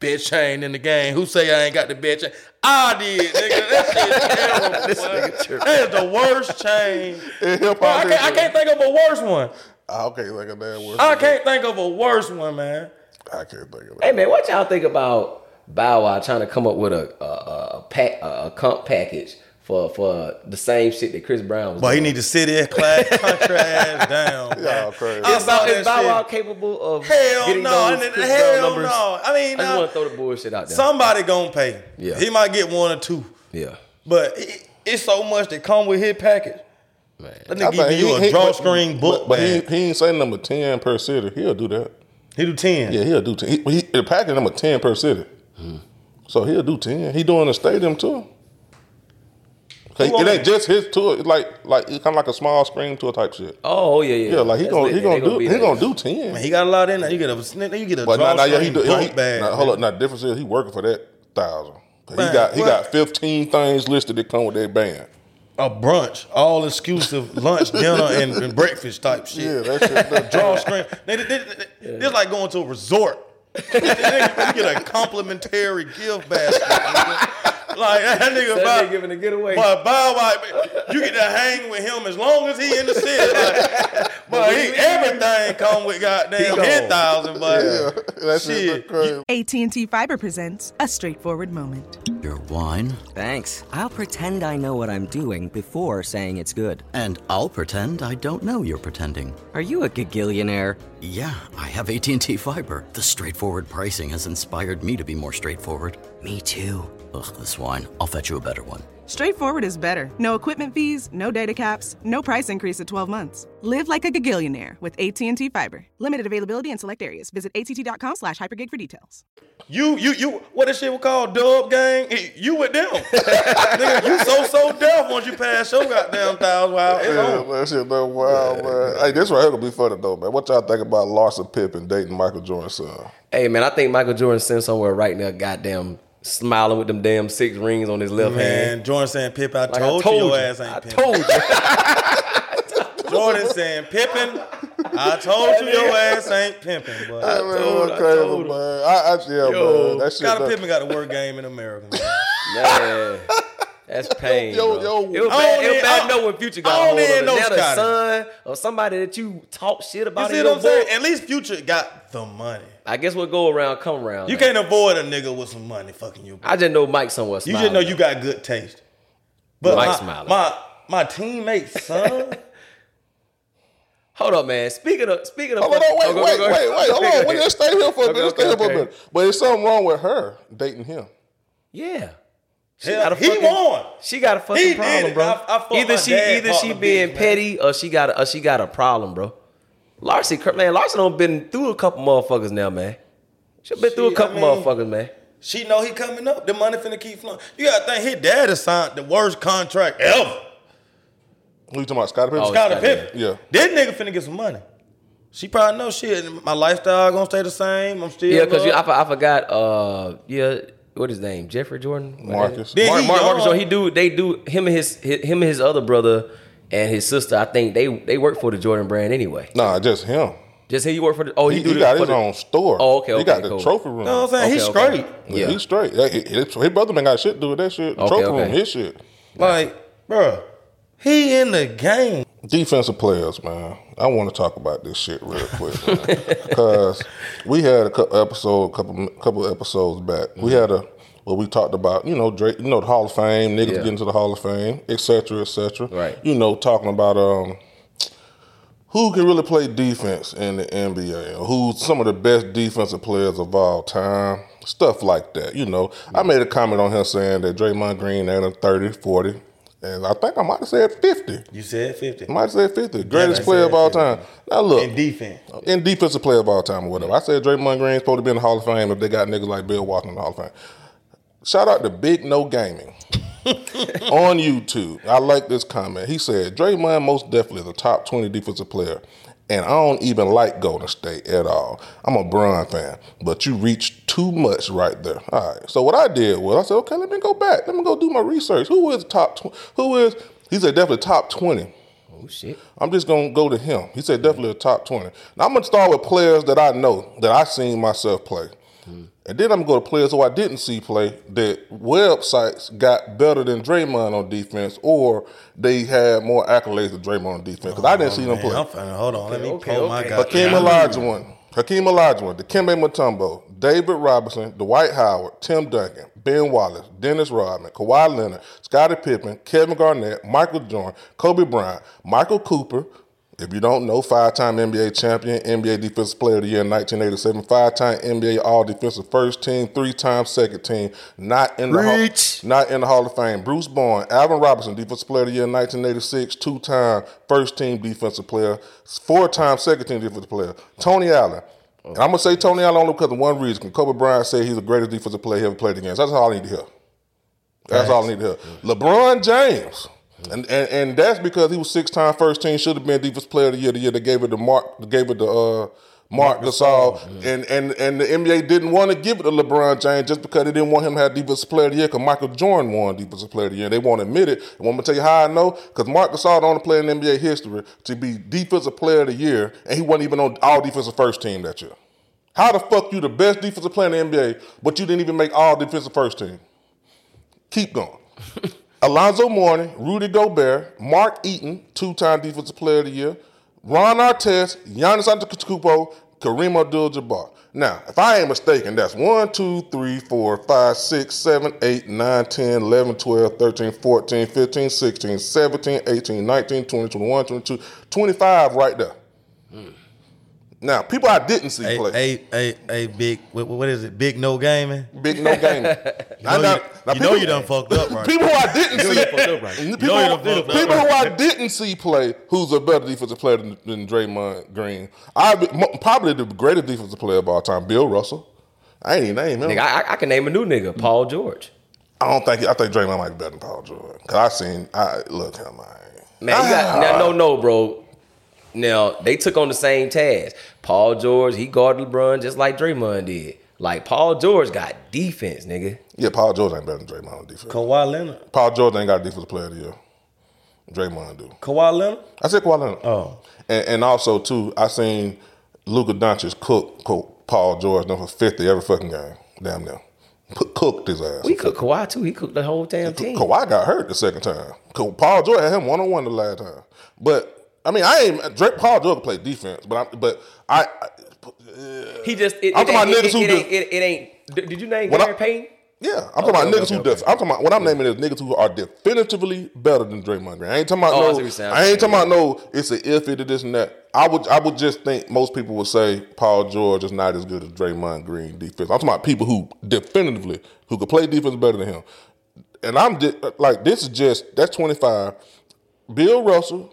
Best chain in the game. Who say I ain't got the best chain? I did, nigga. That shit's terrible. boy. That is the worst chain. In hip Bro, I, hop. can't, I can't think of a worse one. Ah, I can't think of that word. I can't think of a worse one, man. I can't think of Hey man, what y'all think about Bow Wow trying to come up with a a, a, a pack a, a comp package for for the same shit that Chris Brown was But he need to sit there, class, country ass down. Y'all crazy. Is Bow, that is Bow. Wow capable of Hell getting no, those Chris hell Brown numbers? no. I mean, I just want to throw the bullshit out there. Somebody gonna pay. Yeah. He might get one or two. yeah, But it, it's so much that come with his package. man. That I nigga give you he- a he- drawstring but- book, But, he, he ain't say number 10 per city. He'll do that. He do 10. Yeah, he'll do 10. He, he, the package number 10 per city. So he'll do 10. He doing the stadium too. 'Cause Who It ain't it? just his tour. It's like like it's kind of like a small screen tour type shit. Oh yeah, yeah. Yeah, like he That's gonna lit, he man. gonna do he there. gonna do ten. Man, he got a lot in there. You get a you get a But now, now yeah, he do. He, bag. now, hold up. Now, the difference is he working for that thousand. He got he what? got fifteen things listed that come with that band. A brunch, all exclusive lunch, dinner, and, and breakfast type shit. Yeah, that shit. That drawstring. They, they, they, they, This like going to a resort. you get a complimentary gift basket. Nigga. Like that nigga, That buy, nigga giving a getaway. But Bow Wow, you get to hang with him as long as he in the city. Like, but he, everything come with goddamn ten thousand. But that shit Shit. look crazy. AT&T Fiber presents a straightforward moment. Your wine, Thanks. I'll pretend I know what I'm doing before saying it's good. and I'll pretend I don't know you're pretending. Are you a gagillionaire? Yeah, I have AT&T Fiber. The straightforward pricing has inspired me to be more straightforward. Me too. Ugh, this wine. I'll fetch you a better one. Straightforward is better. No equipment fees, no data caps, no price increase at 12 months. Live like a gagillionaire with AT&T Fiber. Limited availability in select areas. Visit att.com slash hypergig for details. you, you, you, what this shit was called, Dub Gang. You with them, nigga. You so so deaf once you pass your goddamn thousand. Wow, it's Yeah, on. man, that shit look wild, man. Hey, this right here gonna be funny though, man. What y'all think about Larsa Pippen dating Michael Jordan's son? Hey man, I think Michael Jordan sitting somewhere right now, goddamn smiling with them damn six rings on his left hand. Man, Jordan saying Pip, I Like told, I told you you, your ass ain't I Pip. told you. Jordan saying Pippen, I told you your ass ain't pimping, Hey, but man, look crazy, man. I, I, yeah, man. That shit. Scottie look- Pippen got a word game in America. Man. man. That's pain. Yo, bro. yo, it was I bad, don't it was bad know when Future got hold of it. Now the son or somebody that you talk shit about. You see what I'm saying? At least Future got the money. I guess what go around come around. You can't avoid a nigga with some money fucking you. I just know Mike somewhere. You just know you got good taste. But Mike my, smiling. my my teammate's son. Hold up, man. Speaking of speaking of, Hold on, wait, Oh, wait, wait, wait. Hold on. Wait, let's stay here for a minute. Let's stay here for a minute. But there's something wrong with her dating him. Yeah. She Hell, got a he won. She got a fucking He problem, bro. I- I either she dad either she being bitch, man. petty or she got a or she got a problem, bro. Larsa, man, Larsa done been through a couple motherfuckers now, man. She been through a couple I mean- motherfuckers, man. She know he coming up. The money finna keep flowing. You gotta think his dad has signed the worst contract ever. Who you talking about? Scottie Pippen? Oh, Scottie Scottie, Pippen. yeah. This nigga finna get some money. She probably know shit. My lifestyle gonna stay the same. I'm still Yeah, because love. I, I forgot. Uh, yeah, what his name? Jeffrey Jordan. What Marcus. that is? Then Mar- he Mar- Marcus young. Jordan. He do. They do. Him and his, his him and his other brother and his sister. I think they they work for the Jordan brand anyway. Nah, just him. Just he work for the. Oh, he, He, do he the, got his the- own store. Oh, okay, okay He okay, got the cool. trophy room. You know what I'm saying? He's Okay, okay. straight. Yeah, he's straight. Yeah, he- His, his brother man got shit to do with that shit. The Okay, trophy okay. room, his shit. Like, bruh, he in the game. Defensive players, man. I want to talk about this shit real quick because we had a couple episode, couple couple episodes back. We had a where we talked about you know Drake, you know the Hall of Fame, niggas Yeah. getting to the Hall of Fame, et cetera, et cetera. Right. You know, talking about um who can really play defense in the NBA, or who's some of the best defensive players of all time, stuff like that. You know, I made a comment on him saying that Draymond Green had a 30, 40, and I think I might have said 50. You said 50. I might have said 50. Greatest player of all 50. time. Now look, In defense. in defensive player of all time or whatever. I said Draymond Green's supposed to be in the Hall of Fame if they got niggas like Bill Walton in the Hall of Fame. Shout out to Big No Gaming on YouTube. I like this comment. He said Draymond most definitely the top 20 defensive player. And I don't even like Golden State at all. I'm a Bron fan, but you reached too much right there. All right. So what I did was I said, okay, let me go back. Let me go do my research. Who is top? Tw- who is? He said definitely top 20. Oh shit. I'm just gonna go to him. He said definitely a top twenty. Now I'm gonna start with players that I know that I seen myself play, hmm. And then I'm gonna go to players who I didn't see play that websites got better than Draymond on defense, or they had more accolades than Draymond on defense because I didn't oh, see them play. I'm finna, hold on. Let me okay, pull my okay. guy. Hakeem Olajuwon, Hakeem Olajuwon, Dikembe Mutombo, David Robinson, Dwight Howard, Tim Duncan, Ben Wallace, Dennis Rodman, Kawhi Leonard, Scottie Pippen, Kevin Garnett, Michael Jordan, Kobe Bryant, Michael Cooper. If you don't know, five-time NBA champion, NBA Defensive Player of the Year in 1987, five-time NBA All-Defensive First Team, three-time Second Team, not in the Hall, not in the Hall of Fame. Bruce Bowen, Alvin Robertson, Defensive Player of the Year in 1986, two-time First Team Defensive Player, four-time Second Team Defensive Player. Tony Allen. And I'm gonna say Tony Allen only because of one reason. Kobe Bryant said he's the greatest defensive player he ever played against. That's all I need to hear. That's all I need to hear. LeBron James. And, and and that's because he was six time first team, should have been defensive player of the year. The year they gave it to Mark, gave it to uh, Marc Gasol, and and and the NBA didn't want to give it to LeBron James just because they didn't want him to have defensive player of the year. Because Michael Jordan won defensive player of the year. They won't admit it. And I'm gonna tell you how I know? Because Marc Gasol the only player in NBA history to be defensive player of the year, and he wasn't even on all defensive first team that year. How the fuck you the best defensive player in the NBA, but you didn't even make all defensive first team? Keep going. Alonzo Mourning, Rudy Gobert, Mark Eaton, two-time Defensive Player of the Year, Ron Artest, Giannis Antetokounmpo, Kareem Abdul-Jabbar. Now, if I ain't mistaken, that's 1, 2, 3, 4, 5, 6, 7, 8, 9, 10, 11, 12, 13, 14, 15, 16, 17, 18, 19, 20, 21, 22, 25 right there. Now, people I didn't see Hey, play. hey, hey, hey, big. What, what is it? Big no gaming. Big no gaming. You know, you, you, know you done fucked up, right? People who I didn't see, you right? People, you who- done fucked up, who? I didn't see play, who's a better defensive player than, than Draymond Green. I mo- probably the greatest defensive player of all time, Bill Russell. I ain't even name him. Nigga, I, I can name a new nigga, Paul George. I don't think I think Draymond might be better than Paul George. Cause I seen I look him. I Man, you got now ah. no no, bro. Now they took on the same task. Paul George, he guarded LeBron just like Draymond did. Like Paul George got defense, nigga. Yeah, Paul George ain't better than Draymond on defense. Kawhi Leonard. Paul George ain't got a defensive player of the year. Draymond do. Kawhi Leonard. I said Kawhi Leonard. Oh. And, and also too, I seen Luka Doncic cook, cook Paul George number fifty every fucking game. Damn near. put, cooked his ass. We cooked Kawhi too. He cooked the whole damn team. Kawhi got hurt the second time. 'Cause Paul George had him one on one the last time. But I mean, I ain't Drake. Paul George can play defense, but I, but I. I He just. It, I'm it, talking about niggas it, who it, do- ain't, it, it ain't. Did did you name When I- Gary Payton? Yeah, I'm talking about Okay, niggas okay, who. okay. Def- I'm talking about what I'm naming is niggas who are definitively better than Draymond Green. I ain't talking about Oh, I no. what. I ain't talking about no. It's an iffy to this and that. I would. I would just think most people would say Paul George is not as good as Draymond Green defense. I'm talking about people who definitively who could play defense better than him. And I'm di- like, this is just that's 25. Bill Russell,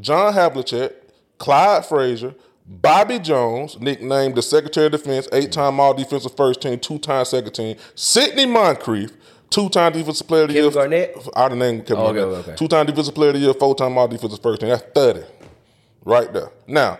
John Havlicek, Clyde Frazier, Bobby Jones, nicknamed the Secretary of Defense, eight-time All Defensive First Team, two-time Second Team, Sidney Moncrief, two-time Defensive Player of the Kevin Year. Garnett? Out of name Kevin Oh, okay, Garnett. okay. Two-time Defensive Player of the Year, four-time All Defensive First Team. That's 30, right there. Now,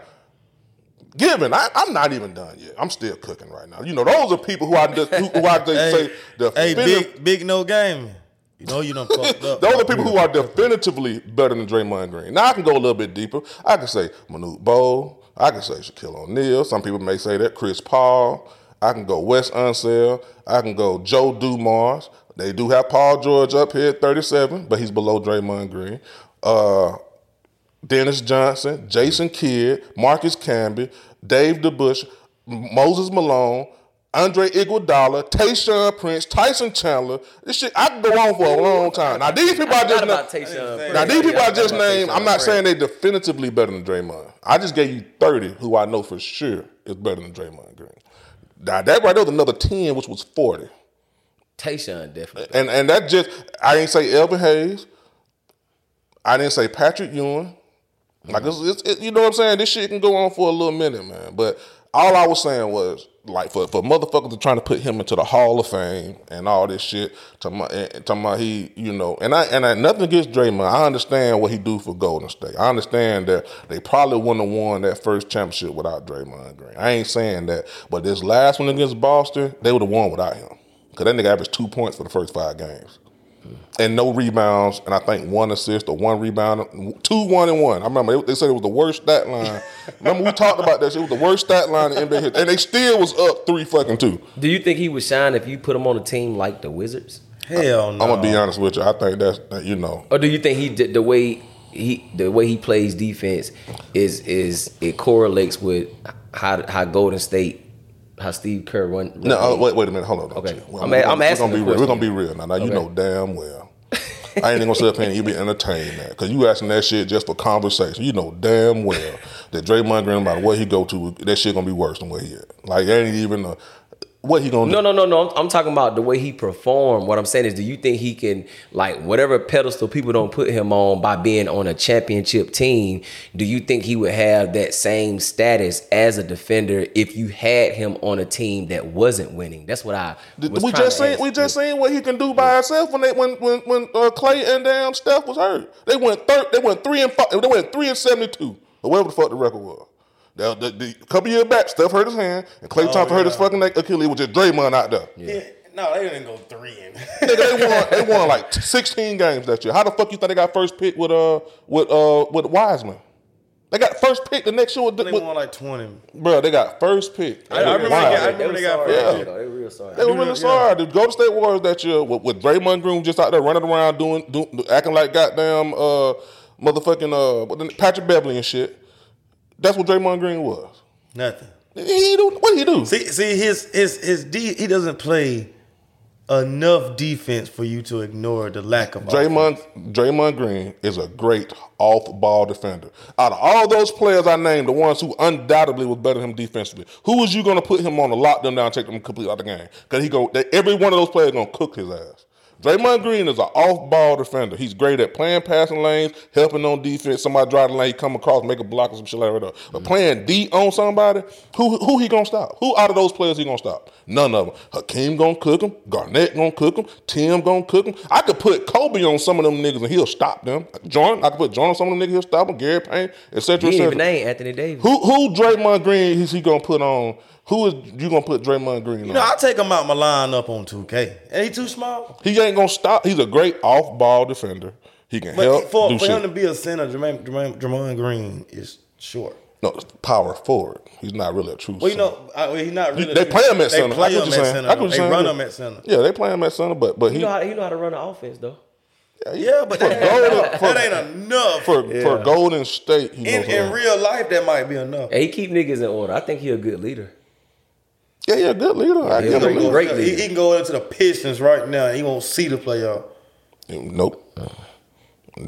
given I, I'm not even done yet. I'm still cooking right now. You know, those are people who I just, who, who I just Hey, say the hey, big big no game. You know you done fucked up. those are people who are definitively better than Draymond Green. Now I can go a little bit deeper. I can say Manute Bol. I can say Shaquille O'Neal. Some people may say that Chris Paul. I can go Wes Unseld. I can go Joe Dumars. They do have Paul George up here at 37, but he's below Draymond Green. Uh, Dennis Johnson, Jason Kidd, Marcus Camby, Dave DeBusschere, Moses Malone, Andre Iguodala, Tayshaun Prince, Tyson Chandler. This shit, I can go on for a long time. Now these people I I just forgot about named, Tayshaun Prince. now these people Yeah, I, I just named. I'm not Prince. saying they definitively better than Draymond. I just gave you 30 who I know for sure is better than Draymond Green. Now that right there was another 10, which was 40. Tayshaun definitely. And and that just I didn't say Elvin Hayes. I didn't say Patrick Ewing. Like it's, it's, it, you know what I'm saying? This shit can go on for a little minute, man. But all I was saying was like for for motherfuckers are trying to put him into the Hall of Fame and all this shit. Talking about, talking about he, you know, and I and I nothing against Draymond. I understand what he do for Golden State. I understand that they probably wouldn't have won that first championship without Draymond Green. I ain't saying that, but this last one against Boston, they would have won without him. Cause that nigga averaged two points for the first five games. And no rebounds, and I think one assist or one rebound, two one and one. I remember they, they said it was the worst stat line. remember we talked about that. It was the worst stat line in NBA history, and they still was up three fucking two. Do you think he would shine if you put him on a team like the Wizards? Hell no. I'm gonna be honest with you. I think that's that, you know. Or do you think he did the way he the way he plays defense is is it correlates with how how Golden State how Steve Kerr run? run No, uh, wait, wait a minute. Hold on. Okay. Well, I'm we're gonna- I'm we're asking gonna be real. We're gonna be real now. Now you know damn well. I ain't even gonna sit up here and you be entertaining that because you asking that shit just for conversation. You know damn well that Draymond Green, no matter where he go to, that shit gonna be worse than where he at. Like there ain't even a, what he gonna No, do. no, no, no. I'm, I'm talking about the way he performed. What I'm saying is, do you think he can like whatever pedestal people don't put him on by being on a championship team? Do you think he would have that same status as a defender if you had him on a team that wasn't winning? That's what I we just seen we just seen what he can do by himself when they when when when uh, Klay and damn Steph was hurt. They went third. They went three and five. They went three and seventy two or whatever the fuck the record was. The, the, the couple years back, Steph hurt his hand and Klay Oh, Thompson hurt his fucking neck Achilles. It was just Draymond out there. Yeah. No, they didn't go three in. Nigga, they won. They won like sixteen games that year. How the fuck you think they got first pick with uh with uh with Wiseman? They got first pick the next year with, They with won like twenty. bro. They got first pick. I- I remember they got- I remember they got sorry, first. though. They were real sorry. They were really sorry. The Golden State Warriors that year with, with Draymond Green just out there running around doing, doing acting like goddamn uh motherfucking uh Patrick Beverley and shit. That's what Draymond Green was. Nothing. He do what he do? See, see, his his his D. He doesn't play enough defense for you to ignore the lack of. Draymond Draymond Green is a great off-ball defender. Out of all those players I named, the ones who undoubtedly was better than him defensively, who was you going to put him on to lock them down, take them completely out of the game? Because he go, they, every one of those players going to cook his ass. Draymond Green is an off-ball defender. He's great at playing passing lanes, helping on defense. Somebody drive the lane, he come across, make a block or some shit like that. But mm-hmm. playing D on somebody, who who he gonna stop? Who out of those players he gonna stop? None of them. Hakeem gonna cook him. Garnett gonna cook him. Tim gonna cook him. I could put Kobe on some of them niggas and he'll stop them. Jordan, I could put Jordan on some of them niggas, he'll stop them. Gary Payne, etc. Etc. even name Anthony Davis. Who who Draymond Green is he gonna put on? Who is you gonna put Draymond Green You on? know, I take him out my lineup on two K. And he too small. He ain't gonna stop. He's a great off-ball defender. He can But help for, do for shit. him to be a center, Jermaine, Jermaine, Jermaine Green is short. No, power forward. He's not really a true. Well, you center. know, I, well, he's not really. they play him at they center. Play I get him what at you're saying. center. I get what They you're run him at center. Yeah, they play him at center, but but He he know how he know how to run the offense though. Yeah, but that, Golden- ain't, that ain't enough. for for Golden State. In, in real life, that might be enough. And he keep niggas in order. I think he a good leader. Yeah, yeah, good leader. I Yeah, give him great- that. great he, leader. he can go into the Pistons right now. He won't see the playoff. Nope.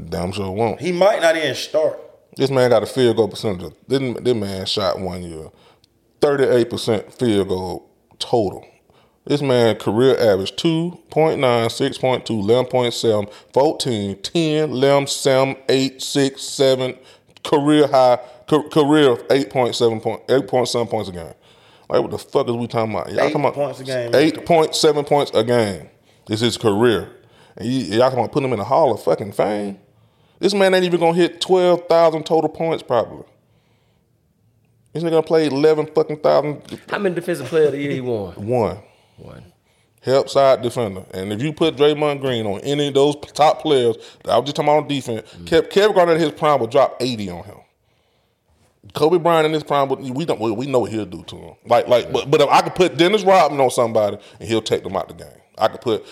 Damn sure won't. He might not even start. This man got a field goal percentage. This, this man shot one year, thirty-eight percent field goal total. This man career average 2.9, 6.2, 11.7, 14, 10, 11, 7, 8, 6, 7, career high, ca- career of 8.7 point, 8.7 points a game. Like what the fuck is we talking about? Y'all Eight talking about points a game. 8.7 points a game. This is his career. And you, y'all talking about putting him in the Hall of fucking Fame? This man ain't even gonna hit 12,000 total points probably. This nigga gonna play 11 fucking thousand How many defensive player of the year he won? one. One. Help side defender. And if you put Draymond Green on any of those top players, I was just talking about on defense, mm. Kev, Kevin Garnett in his prime would drop 80 on him. Kobe Bryant in his prime, we don't we know what he'll do to him. Like like, but but if I could put Dennis Rodman on somebody and he'll take them out the game. I could put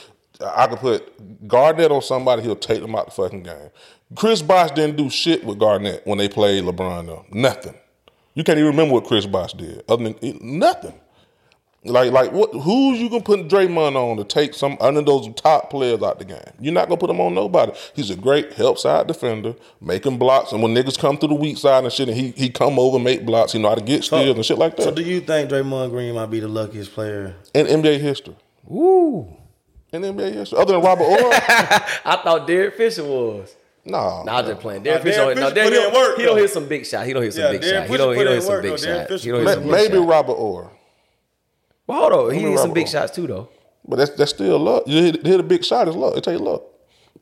I could put Garnett on somebody, he'll take them out the fucking game. Chris Bosh didn't do shit with Garnett when they played LeBron. Though. Nothing. You can't even remember what Chris Bosh did. Other than nothing. Like, like what? Who's you gonna put Draymond on to take some under those top players out the game? You're not gonna put him on nobody. He's a great help side defender, making blocks, and when niggas come through the weak side and shit, and he he come over make blocks. He know how to get steals and shit like that. So, do you think Draymond Green might be the luckiest player? in NBA history, Woo. in NBA history, other than Robert Horry, I thought Derek Fisher was. nah, Nah, I'm just playing. Derek Fisher, Derek no, Fisher Derek, put he, in don't, work, he don't hit some big shot. He don't hit some Yeah, big Derek shot. He don't, he don't hit some big though. Shot. He don't hit Ma- some big maybe shot. Robert Horry, Well, hold on. He Maybe hit some big Horry. shots too, though. but that's that's still luck. You hit, hit a big shot is luck. It take luck.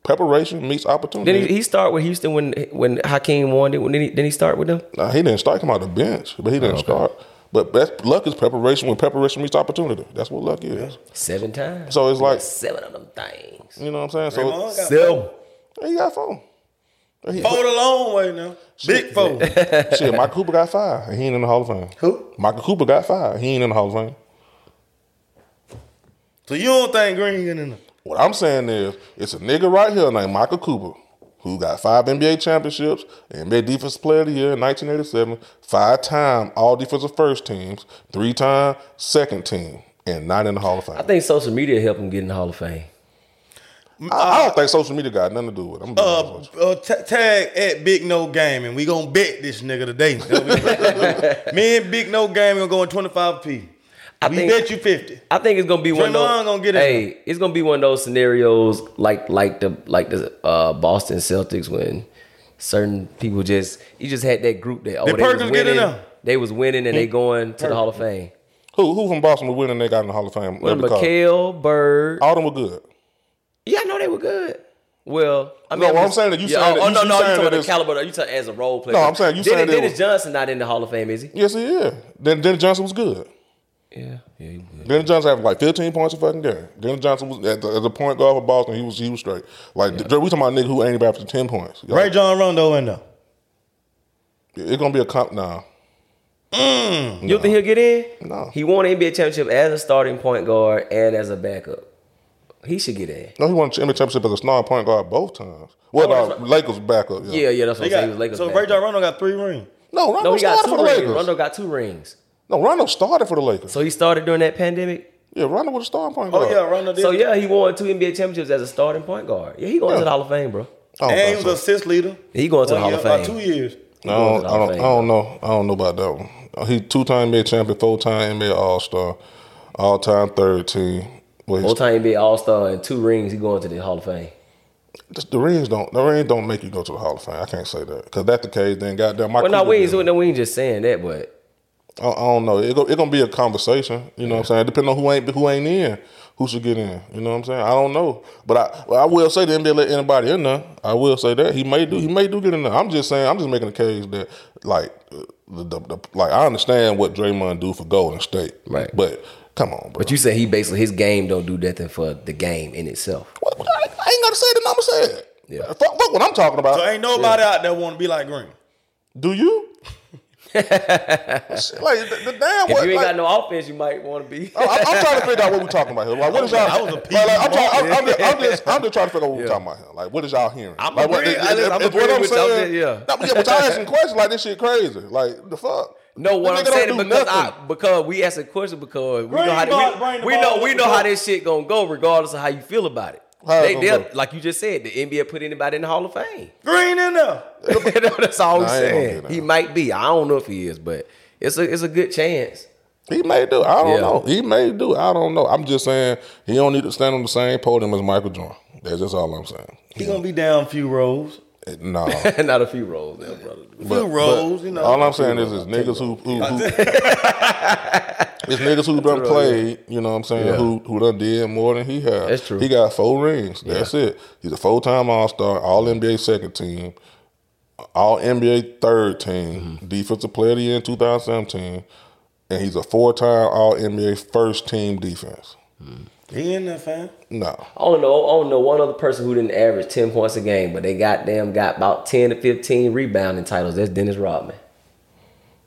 Preparation meets opportunity. Didn't he, he start with Houston when when Hakeem won it? When did he, did he start with them? Nah, he didn't start. Come out the bench, but he didn't oh, start. But that's luck is preparation. When preparation meets opportunity, that's what luck is. Seven times. So it's like seven of them things. you know what I'm saying. So Draymond got Seven. he got four. He- Four the long way now. Big four. Shit, Michael Cooper got five, he ain't in the Hall of Fame. Who? Michael Cooper got five. He ain't in the Hall of Fame. So you don't think Green getting in there? What I'm saying is, it's a nigga right here named Michael Cooper who got five NBA championships, NBA Defensive Player of the Year in 1987, five time All Defensive First Teams, three time Second Team, and not in the Hall of Fame. I think social media helped him get in the Hall of Fame. I, I don't think social media got nothing to do with it. I'm gonna be honest with Uh, uh, ta- tag at Big No Game, and we gonna bet this nigga today. Me and Big No Game gonna go in 25p. I we think- bet you 50. I think it's gonna be one of those. Gonna get in hey, it's gonna be one of those scenarios like like the like the uh, Boston Celtics when certain people just you just had that group that oh Did they was Perkins winning, they was winning and they going to the Hall of Fame. Who who from Boston was winning? They got in the Hall of Fame. Well, Let me call. McHale, Bird. All them were good. Yeah, I know they were good. Well, I No, mean, what I'm just- saying that you yeah, saying oh, that- oh, no, you no, you talking that about the caliber? You talking as a role player? No, I'm saying you Dennis, saying Dennis was- Johnson not in the Hall of Fame, is he? Yes, he is. Then Dennis Johnson was good. Yeah, yeah, he was. Dennis Johnson had like 15 points a fucking game. Dennis Johnson was at the, as a point guard for Boston. He was he was straight. Like we talking about a nigga who ain't even after 10 points. Y'all- Rajon Rondo in there. It's gonna be a comp now. Mm. You don't think he'll get in? No. He won an NBA championship as a starting point guard and as a backup. He should get in. No, he won the NBA championship as a starting point guard both times. Well, no, that's. Lakers backup. Yeah. Yeah, yeah, that's what I'm saying. He was got, Lakers. so backup. Rajon Rondo got three rings. No, Rondo No, he got two for the rings. Lakers. Rondo got two rings. No, Rondo started for the Lakers. So he started during that pandemic. yeah, Rondo was a starting point guard. Oh yeah, Rondo did. So yeah, he won two NBA championships as a starting point guard. Yeah, he going Yeah. to the Hall of Fame, bro. I and he think was so. assist leader. He going to the One Hall of year- about Fame. two years. I don't, I don't, I don't know. I don't know about that one. Uh, He two time NBA champion, four time NBA All Star, all time third team. Well, he's- Full time NBA All Star and two rings. He going to the Hall of Fame. just the rings don't the rings don't make you go to the Hall of Fame. I can't say that because that's the case. Then goddamn, my Well, no, Cooper we ain't, did. no, we ain't just saying that, but I, I don't know. It go, it gonna be a conversation. You know what I'm saying? Depending on who ain't who ain't in, who should get in. You know what I'm saying? I don't know, but I well, I will say the NBA let anybody in there. I will say that he may do he may do get in there. I'm just saying I'm just making a case that like uh, the, the, the like I understand what Draymond do for Golden State, Right. But come on, bro. but you say he basically his game don't do nothing for the game in itself. What- what- I, I ain't gotta say the number said. Yeah. Fuck, fuck what I'm talking about. So ain't nobody out there want to be like Green. do you? like the, the damn If what? you ain't like, got no offense, you might want to be. Oh, I, I'm trying to figure out what we're talking about here. Like, what is y'all? I was a like, like, I'm, trying, I'm, I'm, just, I'm, just, I'm just trying to figure out what we're talking about here. Like, what is y'all hearing? I'm like, agreeing. it- I it- just- I'm it's what I'm saying. Yeah. No, but yeah, but y'all asking questions like this shit crazy. Like the fuck. No, what I'm saying is because nothing. I because we asked a question because we Bring know how ball- we, we know we know how this shit gonna go regardless of how you feel about it. How it They, gonna they'll like you just said, the NBA put anybody in the Hall of Fame. Green in there. That's all Nah, I'm I ain't gonna saying. get He might be. I don't know if he is, but it's a it's a good chance. He may do. I don't Yeah. know. He may do. I don't know. I'm just saying he don't need to stand on the same podium as Michael Jordan. That's just all I'm saying. He gonna be down a few rows. Eh, no. Not a few rolls there, brother. A few rows, you know. All I'm saying is, is niggas who, who, who it's niggas who done played, you know what I'm saying, Yeah. who who done did more than he had. That's true. He got four rings. That's it. He's a full time All Star, All NBA second team, All NBA third team, Mm-hmm. Defensive Player of the Year in 2017, and he's a four time All NBA first team defense. He in there, fam. No, I don't know. I don't know one other person who didn't average ten points a game, but they goddamn got about ten to fifteen rebounding titles. That's Dennis Rodman.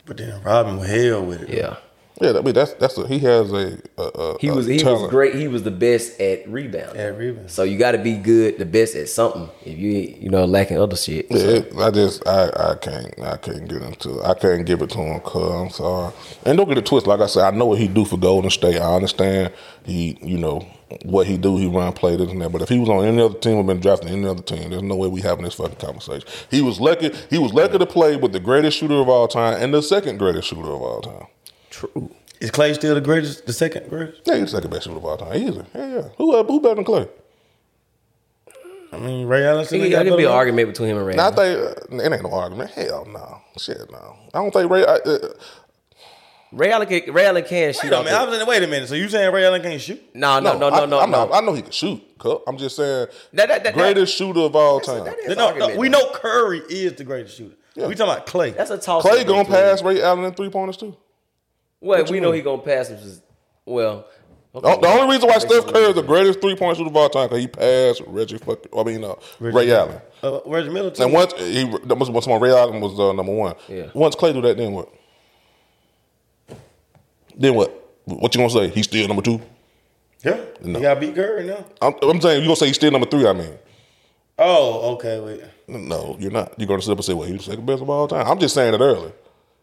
But then Rodman was hell with it. Yeah, yeah, I mean that's that's a, he has a, a, a he a was he was great. He was the best at rebounding. At rebounding. So you got to be good, the best at something. If you you know lacking other shit. Yeah, So, it, I just I, I can't I can't get into it. I can't give it to him cuz I'm sorry. And don't get it twisted. Like I said, I know what he do for Golden State. I understand he you know what he do. He run play this and that. But if he was on any other team or been drafted in any other team, there's no way we having this fucking conversation. He was lucky. He was lucky to play with the greatest shooter of all time and the second greatest shooter of all time. True. Is Klay still the greatest, the second greatest? Yeah, he's the second best shooter of all time. Easy. Yeah, yeah. Who uh, who better than Klay? I mean, Ray Allen still It, it could be an argument between him and Ray. Now, I think uh, it ain't no argument. Hell no. Shit no. I don't think Ray. I, uh, Ray Allen can, Ray Allen can shoot. Wait a minute, I was in, wait a minute. So you saying Ray Allen can't shoot? No, no, no, no, I, no, I'm no. not- I know he can shoot. I'm just saying, That- that- that- greatest shooter of all time. that is No, no, argument, we know Curry is the greatest shooter. Yeah. We talking about Klay. That's a toss. Klay gonna pass Ray Allen in three pointers too. Well, you we know mean? he gonna pass him. Just, well, The the only reason why Steph Curry is the greatest three point shooter of all time because he passed Reggie. Fuck, I mean, uh, Ray Allen. uh, Reggie Miller too. And once he, that was when Ray Allen was uh, number one. Yeah. Once Klay do that, then what? Then what? What you gonna say? He's still number two. yeah, No. you got to beat Curry now. I'm, I'm saying you gonna say he's still number three. I mean. Oh, okay, wait. No, you're not. You're gonna sit up and say, "Well, he's the second best of all time." I'm just saying it early.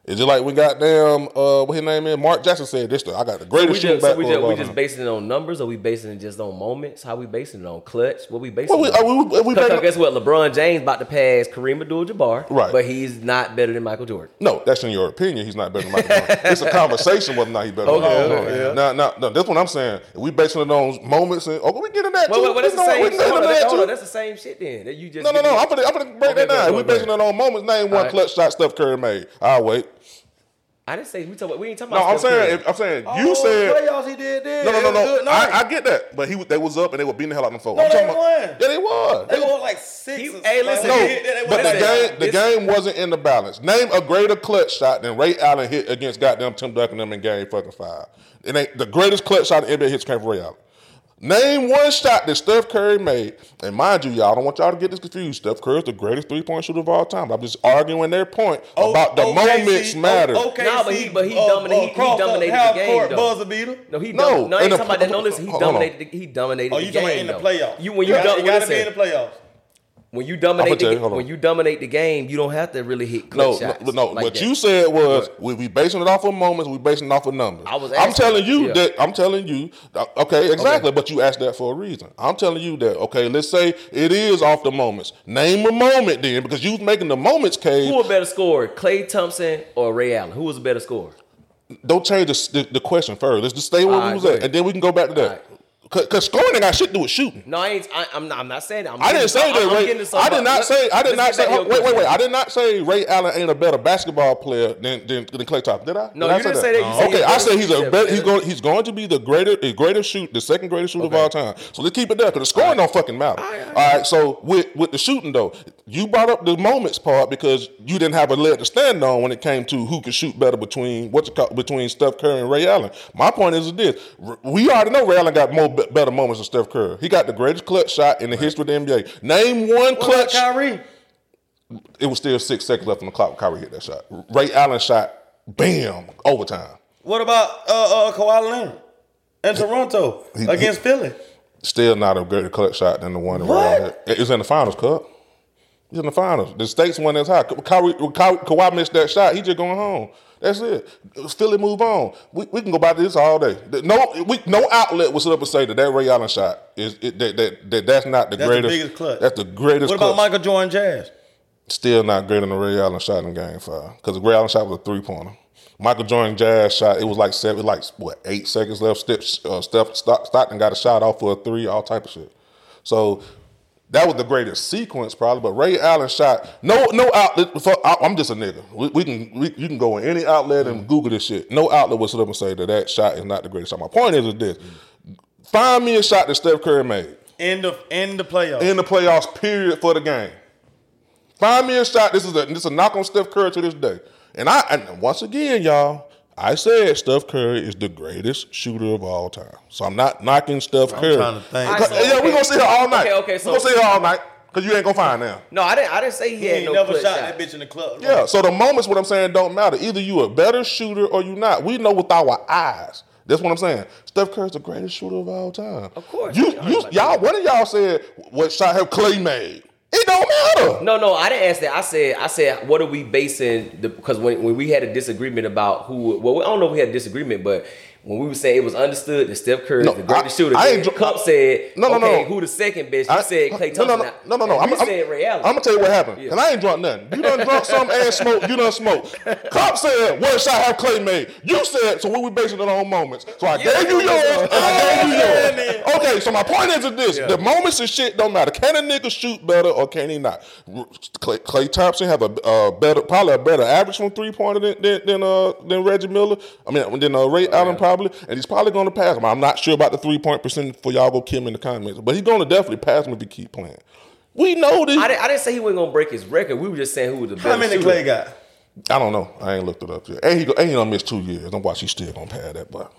It's it like we got damn uh, what his name is. Mark Jackson said this. I got the greatest shooting just, so we just, we just basing it on numbers, or we basing it just on moments? How we basing it on clutch? What we basing Well, we, on? uh, we, we, we Because back- guess what? LeBron James about to pass Kareem Abdul-Jabbar, Right. But he's not better than Michael Jordan. No, that's in your opinion. He's not better than Michael Jordan. It's a conversation whether or not he's better Okay, than Michael Jordan. yeah. Now, now, now, that's what I'm saying. If we basing it on moments, and oh, we get in that Well, too. well, well, that's the same. we get Hold into on, that, hold that's the same shit. Then that you just No, no, no. I'm gonna, I'm gonna break that down. we basing it on moments. Name one clutch shot Steph Curry made. I'll wait. I didn't say we talk. About, we ain't talking No, about. I'm Steph saying, Curry. if, I'm saying Oh, you said playoffs he did then. No, no, It no, was a no. good. I, I get that, but he they was up and they were beating the hell out of them folks. No, I'm they talking about- won. Yeah, they was. They won like six. He- or hey, something. listen, No, he- They- they but the like- game the This- game wasn't in the balance. Name a greater clutch shot than Ray Allen hit against goddamn Tim Duncan them in game fucking five. It ain't the greatest clutch shot in NBA hits came from Ray Allen. Name one shot that Steph Curry made, and mind you, y'all I don't want y'all to get this confused. Steph Curry's the greatest three point shooter of all time. I'm just arguing their point Oh, about the OKC, moments matter. oh, OKC, No, but he- but he uh, dominate- uh, he- he dominated the game, court though. Buzzer beater. No, he No, dom- no, I in ain't the- talking about that. No, listen, he dominated. The, he dominated. Oh, the you talking about game, in the playoffs? You when you, got, dom- you got to listen, be in the playoffs. When you dominate the, you, hold on. when you dominate the game, you don't have to really hit No, clutch shots. no, no. like what that. you said was we, we basing it off of moments. We basing it off of numbers. I was I'm asking- telling you yeah. that. I'm telling you. uh, Okay, exactly. But you asked that for a reason. I'm telling you that. Okay, let's say it is off the moments. Name a moment then, because you was making the moments case. Who a better scorer, Klay Thompson or Ray Allen? Who was a better scorer? Don't change the, the, the question first. Let's just stay where All we right, was at, ahead. and then we can go back to All that. Because scoring ain't got shit to do with shooting. No, I ain't. I, I'm not. I'm not saying that. I'm I didn't say that. Ray, I did not say. I did not say. your Wait, wait, wait. I did not say Ray Allen ain't a better basketball player than than, than Klay Thompson. Did I? No, Did I didn't say that. You said okay, I said he's a better. He's going. He's going to be the greater, the greatest shoot, the second greatest shooter of all time. So let's keep it there because the scoring don't fucking matter. All right. So with with the shooting though, you brought up the moments part because you didn't have a leg to stand on when it came to who could shoot better between what you call between Steph Curry and Ray Allen. My point is this: we already know Ray Allen got more be- better moments than Steph Curry. He got the greatest clutch shot in the history of the NBA. Name one What clutch. Kyrie? It was still six seconds left on the clock. when Kyrie hit that shot. Ray Allen shot, bam, overtime. What about uh, uh, Kawhi Leonard in Toronto He- against Philly? Still not a greater clutch shot than the one that Ray? Allen. It was in the finals, Cup. He's in the finals. The stakes went as high. Kyrie, Kawhi missed that shot. He just going home. That's it. Philly move on. We, we can go to this all day. No, we, no outlet will sit up and say that that Ray Allen shot is it, that, that, that that's not the That's the greatest. biggest clutch. That's the greatest. What about clutch. Michael Jordan Jazz? Still not greater than the Ray Allen shot in Game Five because the Ray Allen shot was a three pointer. Michael Jordan Jazz shot. It was like seven, like what eight seconds left. Step, uh, Steph Stock- Stockton got a shot off for a three, all type of shit. So that was the greatest sequence probably. But Ray Allen shot no no outlet. For, I, I'm just a nigga. We, we can we, you can go in any outlet and mm. Google this shit. No outlet will sit up and say that that shot is not the greatest shot. My point is, is this: find me a shot that Steph Curry made In the in the playoffs. in the playoffs. Period for the game. Find me a shot. This is a this is a knock on Steph Curry to this day. And I and once again, y'all, I said Steph Curry is the greatest shooter of all time. So I'm not knocking Steph I'm Curry. trying to think. Because- so- yeah, we're gonna sit here all night. Okay, okay, so- we're gonna sit here all night because you ain't gonna find them. No, I didn't. I didn't say he, he had ain't no never shot shot. that bitch in the club. Yeah. So the moments, what I'm saying, don't matter. Either you a better shooter or you not. We know with our eyes. That's what I'm saying. Steph Curry's the greatest shooter of all time. Of course. You, I you y'all, that. one of y'all said what shot have Clay made. It don't matter. No, no, I didn't ask that. I said, I said, what are we basing the? Because when, when we had a disagreement about who, well, I don't know if we had a disagreement, but when we were saying it was understood that Steph Curry No, is the greatest I- shooter, I ain't dr- Cup said, No, no, no, okay, no. who the second best? You I- said Klay Thompson. no, no, no, no, no. We I'm, said Ray Allen. I'm gonna tell you what happened. Yeah. And I ain't drunk nothing. You done drunk some and smoked. You done smoked. Cop said, "What shot have Klay made?" You said, "So what we basing it on moments?" So I gave you yours. and I gave you yours. Okay, so my point is this: the moments and shit don't matter. Can a nigga shoot better or can he not? Klay, Klay Thompson have a uh, better, probably a better average from three pointer than than than, uh, than Reggie Miller. I mean, than uh, Ray Allen probably, and he's probably going to pass him. I'm not sure about the three point percent for y'all go kill him in the comments, but he's going to definitely pass him if he keep playing. We know this. I didn't, I didn't say he wasn't gonna break his record. We were just saying who was the best. How many shooter. Klay got? I don't know. I ain't looked it up yet. And he go, and he gonna miss two years. I'm watch. He's still gonna pass that, but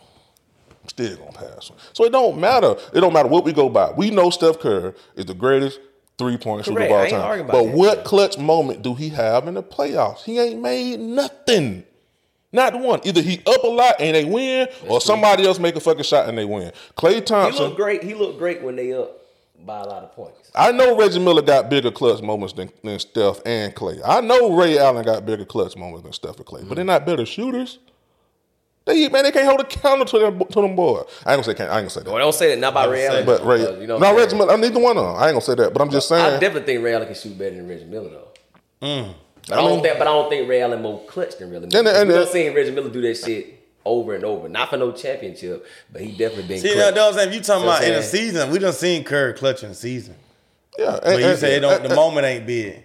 still gonna pass him. So it don't matter. It don't matter what we go by. We know Steph Curry is the greatest three point shooter of all time. But that. what clutch moment do he have in the playoffs? He ain't made nothing. Not the one. Either he up a lot and they win, or somebody else make a fucking shot and they win. Klay Thompson. He looked great. He looked great when they up by a lot of points. I know Reggie Miller got bigger clutch moments than, than Steph and Klay. I know Ray Allen got bigger clutch moments than Steph and Klay, but they're not better shooters. They man, they can't hold a counter to them to them boys. I ain't gonna say can't, I ain't gonna say that. Well, don't say that. Not by Ray Allen. But Ray, because, you know, no Reggie? Miller. I neither one of them. I ain't gonna say that, but I'm just saying. I definitely think Ray Allen can shoot better than Reggie Miller though. Mm. But I, don't think, but I don't think Ray Allen more clutch than Reggie Miller. And- and- we don't uh, seen Reggie Miller do that shit over and over. Not for no championship, but he definitely been See, clutch. that's what I'm saying. If you talking See about I'm in the season, we done seen Curry clutch in the season. yeah, But you and- say it don't, and- the moment ain't big.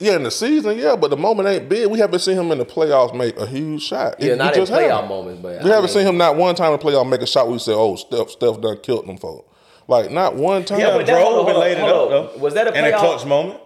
Yeah, in the season, yeah, but the moment ain't big. We haven't seen him in the playoffs make a huge shot. Yeah, He not in just playoff haven't. moments, but we I haven't mean- seen him not one time in the playoff make a shot. where We say, "Oh, Steph, Steph done killed them folk." Like not one time. He done but that- hold drove on, and hold laid it on, up hold on. though. Was that a in a clutch moment?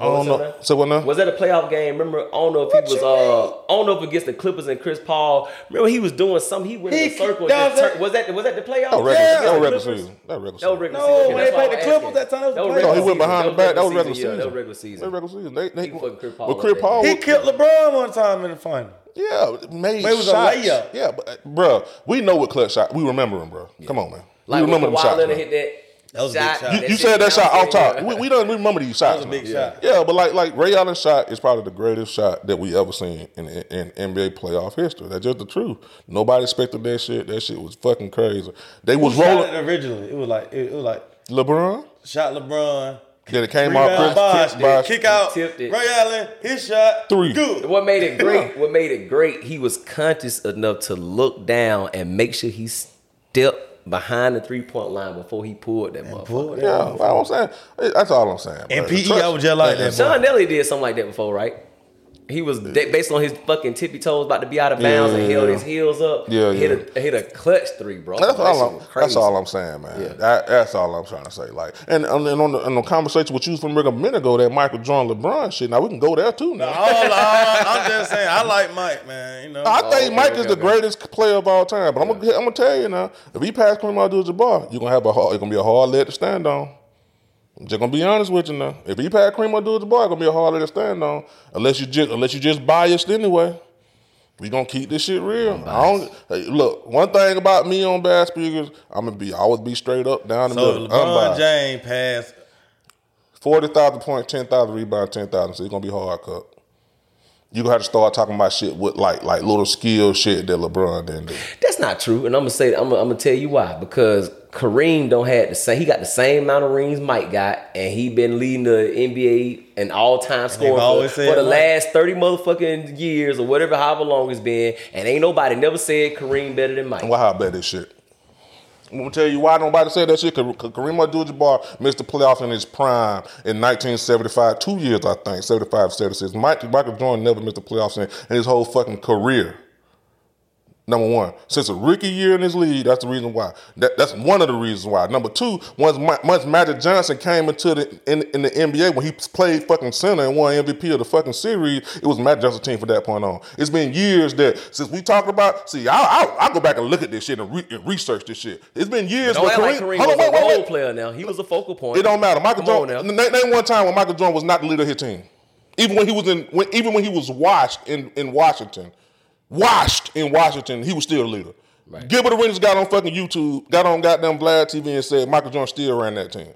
I don't know. So what now? Was that a playoff game? Remember, I don't know if he was. Uh, I don't know if against the Clippers and Chris Paul. Remember, he was doing something. He went in a circle. And that just was turned- was that was that the playoff? That was regular, Yeah, that was regular Clippers. season. That was regular That was season. regular No, season. when That's they why played I'm the Clippers asking. that time, that was the regular playoff. No, he went season. behind the back. That was regular season. Yeah, that was regular season. That was regular season. They, they, He fucking Chris Paul But up Chris there. Paul, He killed LeBron one time in the final. yeah, made But it was a shots. layup. Yeah, but bro, we know what clutch shot. We remember him, bro. Come on, man. Like we when remember them Kawhi shots. Leonard man. hit that. That was a big shot. shot. You, you said that shot off top. We, we don't remember these shots. was a big man. shot. Yeah, but like like Ray Allen's shot is probably the greatest shot that we ever seen in, in, in NBA playoff history. That's just the truth. Nobody expected that shit. That shit was fucking crazy. They was Who shot rolling it originally? It was like it, was like LeBron. shot LeBron. Then it came out Chris Bosh, Chris Bosh. kick out. Tipped it. Ray Allen, his shot, Three. good. What made it great? What made it great? He was conscious enough to look down and make sure he stepped behind the three point line before he pulled that motherfucker. Pulled it. Yeah, well, I'm saying that's all I'm saying. And bro. PE, Trust- I was just like that. Sean boy. Nelly did something like that before, right? He was de- based on his fucking tippy toes about to be out of bounds and held his heels up. Yeah, hit a hit a clutch three, bro. That's That all, I'm, that's all I'm saying, man. Yeah. That, that's all I'm trying to say. Like, and, and on, the, on the conversation with you from a minute ago, that Michael Jordan LeBron shit. Now we can go there too. Now All I, I'm just saying, I like Mike, man. You know, I Oh, think okay, Mike okay, is the okay. greatest player of all time. But I'm gonna I'm gonna tell you now, if he pass Kareem Abdul-Jabbar, you're gonna have a hard, it's gonna be a hard leg to stand on. I'm just gonna be honest with you now. If he pass Kareem Abdul-Jabbar, it's gonna be a harder to stand on. Unless you just unless you just biased anyway. We gonna keep this shit real. I don't hey, look. One thing about me on Bad Speakers, I'm gonna be always be straight up down the So middle. if LeBron unbiased. James passed. Forty thousand points, ten thousand rebounds, ten thousand. So it's gonna be hard cut. You gonna have to start talking about shit with like like little skill shit that LeBron didn't do. That's not true, and I'm gonna say I'm gonna, I'm gonna tell you why. Because Kareem don't had the same. He got the same amount of rings Mike got, and he been leading the NBA and all time scoring for, for the last thirty motherfucking years or whatever, however long it's been. And ain't nobody never said Kareem better than Mike. Well, how about this shit? I'm gonna tell you why nobody said that shit. Cause Kareem Abdul-Jabbar missed the playoffs in his prime in 1975, two years I think, 75, 76. Mike, Michael Jordan never missed the playoffs in, in his whole fucking career. Number one, since a rookie year in this league, that's the reason why. That, that's one of the reasons why. Number two, once once Magic Johnson came into the in, in the NBA when he played fucking center and won MVP of the fucking series, it was Magic Johnson's team from that point on. It's been years that since we talked about. See, I I, I go back and look at this shit and, re, and research this shit. It's been years. Where act like Kareem was on, wait, a wait, role wait. player. Now he was a focal point. It don't matter. Michael on Jordan. now. Name, name one time when Michael Jordan was not the leader of his team. Even when he was in, when, even when he was washed in, in Washington, washed in Washington, he was still the leader. Gilbert Arenas got on fucking YouTube, got on goddamn Vlad TV and said Michael Jordan still ran that team.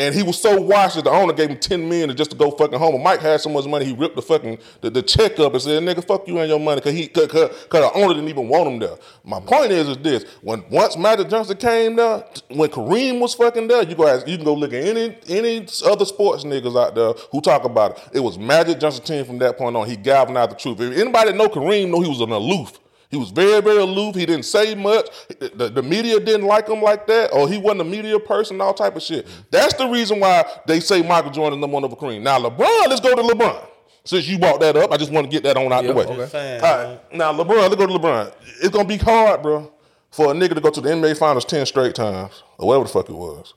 And he was so washed that the owner gave him 10 million just to go fucking home. And Mike had so much money, he ripped the fucking the, the check up and said, nigga, fuck you and your money, cause he cause, cause, 'cause the owner didn't even want him there. My point is is this when once Magic Johnson came there, when Kareem was fucking there, you go ask, you can go look at any any other sports niggas out there who talk about it. It was Magic Johnson team from that point on. He galvanized the truth. If anybody know Kareem know he was an aloof. He was very, very aloof. He didn't say much. The, the media didn't like him like that, or he wasn't a media person, all type of shit. That's the reason why they say Michael Jordan is number one over Kareem. Now, LeBron, let's go to LeBron. Since you brought that up, I just want to get that on out the way. okay. All right. Now, LeBron, let's go to LeBron. It's going to be hard, bro, for a nigga to go to the NBA Finals 10 straight times, or whatever the fuck it was,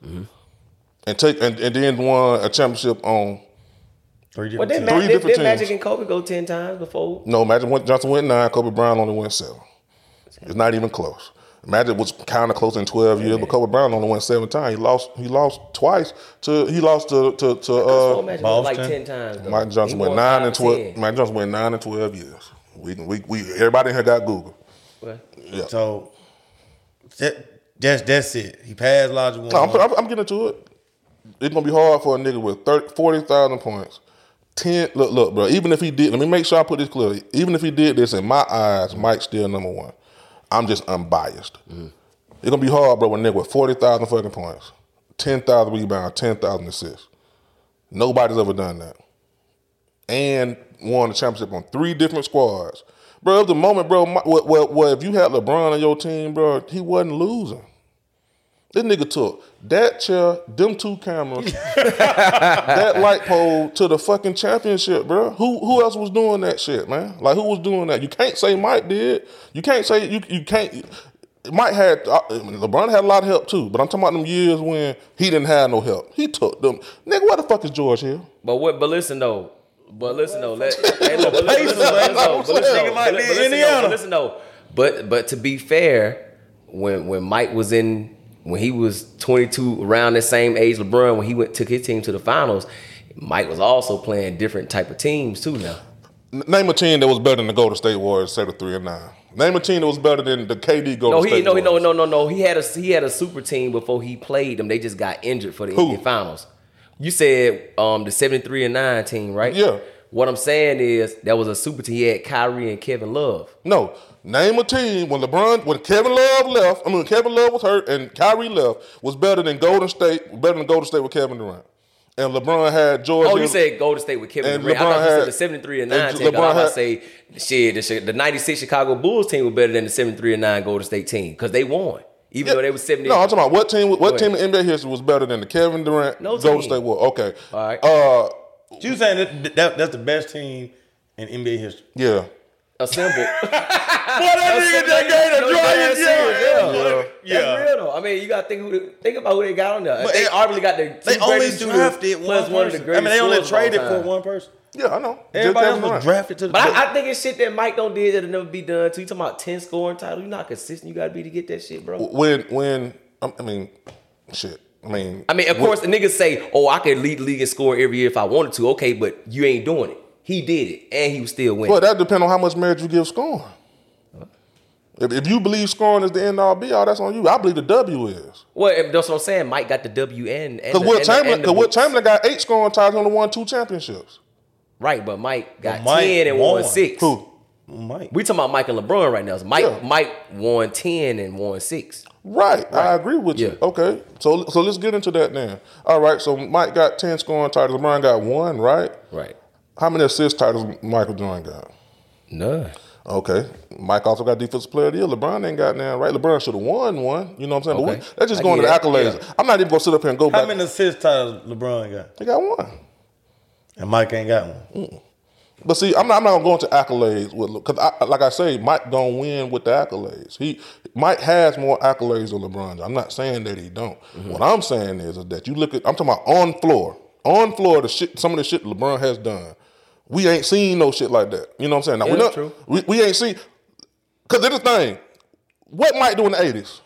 and take and, and then won a championship on. Three Well, different did, Three did, different did Magic teams. and Kobe go ten times before? No, Magic went, Johnson went nine, Kobe Bryant only went seven. It's not even close. Magic was kind of close in twelve years, but Kobe Bryant only went seven times. He lost. He lost twice to. He lost to to, to uh, Magic went like ten times. though. Mike Johnson went nine five and twelve. 10. Mike Johnson went nine and twelve years. We we we everybody in here got Google. Well, Yeah. So that, that's that's it. He passed Logic one. No, I'm, I'm, I'm getting to it. It's gonna be hard for a nigga with 30, 40,000 points. Ten. Look, look, bro. Even if he did, let me make sure I put this clear. Even if he did this, in my eyes, Mike's still number one. I'm just unbiased. It's gonna be hard, bro. When nigga with forty thousand fucking points, ten thousand rebounds, ten thousand assists. Nobody's ever done that, and won the championship on three different squads, bro. At the moment, bro, my, well, well, well, if you had LeBron on your team, bro, he wasn't losing. This nigga took that chair, them two cameras, that light pole to the fucking championship, bro. Who who else was doing that shit, man? Like who was doing that? You can't say Mike did. You can't say you you can't. Mike had uh, LeBron had a lot of help too, but I'm talking about them years when he didn't have no help. He took them. Nigga, where the fuck is George Hill? But what? But listen though. But listen though. Let, hey, look, but listen, listen, listen, though, but listen, Nigga though, but listen, though, but listen though. But but to be fair, when when Mike was in when he was 22, around the same age LeBron, when he went took his team to the finals, Mike was also playing different type of teams too. Now Name a team that was better than the Golden State Warriors, say the three and 9. Name a team that was better than the KD Golden no, State he no, he no, Warriors. no, no, no. He had a he had a super team before he played them. They just got injured for the Who? NBA Finals. You said um the seventy three and nine team, right? Yeah. What I'm saying is that was a super team. He had Kyrie and Kevin Love. No. Name a team when LeBron, when Kevin Love left, I mean, when Kevin Love was hurt and Kyrie left, was better than Golden State, better than Golden State with Kevin Durant. And LeBron had George Oh, you said Golden State with Kevin And Durant. I LeBron thought you said the 73 and and 9 team. 'cause LeBron I was about had- to say, shit, the, the 96 Chicago Bulls team was better than the 73 and 9 Golden State team because they won. Even though they were 70. No, I'm talking about what team what team in NBA history was better than the Kevin Durant No Golden team. State War. Okay. All right. Uh You saying that, that that's the best team in NBA history? yeah. Assemble. Boy, that nigga just gave No, the dead yeah. yeah. Yeah. That's real though. I mean, you gotta think who the, think about who they got on there. But they it- got the They only greatest shooters drafted plus one one of the person. I mean, they only scorers of all traded for one person. Yeah, I know. Everybody else was drafted to the. But I, I think it's shit that Mike don't did that'll never be done. too. you talking about ten scoring title? You're not consistent. You gotta be to get that shit, bro. when when I I mean, shit. I mean, I mean, of what- course, the niggas say, "Oh, I could lead the league and score every year if I wanted to." Okay, but you ain't doing it. He did it, and he was still winning. Well, that depends on how much merit you give scoring. If, if you believe scoring is the end all be all, that's on you. I believe the W is. Well, if that's what I'm saying. Mike got the W and and Because the- Wilt and Chamberlain, cause Wilt. Chamberlain got eight scoring titles and won two championships. right, but Mike got Mike ten and won won. six. Who? Mike. We talking about Mike and LeBron right now. So Mike Yeah. Mike won ten and won six. Right, I agree with you. Okay, so so let's get into that then. All right, so Mike got ten scoring titles. LeBron got one, right? Right. How many assist titles Michael Jordan got? None. Okay, Mike also got defensive player of the year. LeBron ain't got now, right? LeBron should have won one. You know what I'm saying? But Okay. we, that's just I going to the accolades. Yeah. I'm not even gonna sit up here and go How back. many assist titles LeBron got? He got one. And Mike ain't got one. But see, I'm not, I'm not gonna go into accolades with because, I, like I say, Mike don't win with the accolades. He Mike has more accolades than LeBron. I'm not saying that he don't. Mm-hmm. What I'm saying is, is that you look at I'm talking about on floor, on floor the shit, some of the shit LeBron has done. We ain't seen no shit like that. You know what I'm saying? Now Yeah, we not, true. we we ain't seen because this the thing. What Mike do in the '80s?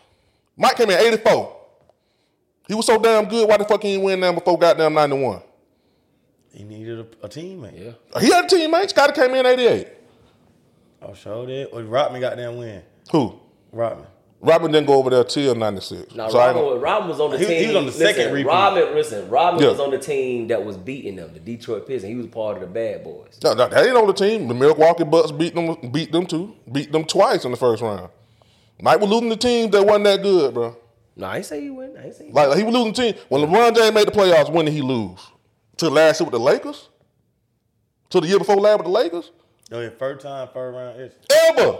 Mike came in '84. He was so damn good. Why the fuck he ain't win now before goddamn '91? He needed a, a teammate. Yeah. He had a teammate. Scottie came in '88. Oh, sure did. Well, Rodman got them win. Who? Rodman. Rodman didn't go over there till '96. Now, So I Rodman, don't- was- Rodman was on the He- team. he was on the second repeat. Rodman, listen, Rodman Yeah. was on the team that was beating them, the Detroit Pistons. He was part of the Bad Boys. No, no, that ain't on the team. The Milwaukee Bucks beat them, beat them too, beat them twice in the first round. Mike was losing the teams that wasn't that good, bro. No, I ain't say he win. I ain't say he Like he was losing team when LeBron James made the playoffs. When did he lose? To last year with the Lakers? To the year before last with the Lakers? Oh, yeah, first time, first round. It's, Ever.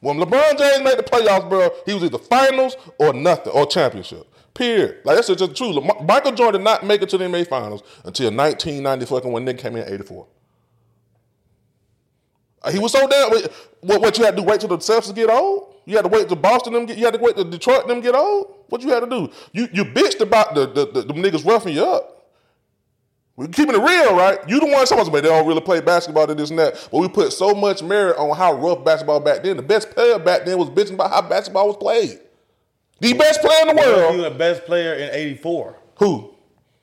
When LeBron James made the playoffs, bro, he was either finals or nothing or championship. Period. Like that's just true. Le- Michael Jordan did not make it to the NBA finals until 1990 fucking when Nick came in 84. Uh, He was so damn. What, what you had to do? Wait till the Celtics get old? You had to wait till Boston them get. You had to wait till Detroit them get old. What you had to do? You you bitched about the the, the them niggas roughing you up. We keeping it real, right? You the one supposed to be. They don't really play basketball to this and that. But we put so much merit on how rough basketball back then. The best player back then was bitching about how basketball was played. The best player in the world. was the best player in '84. Who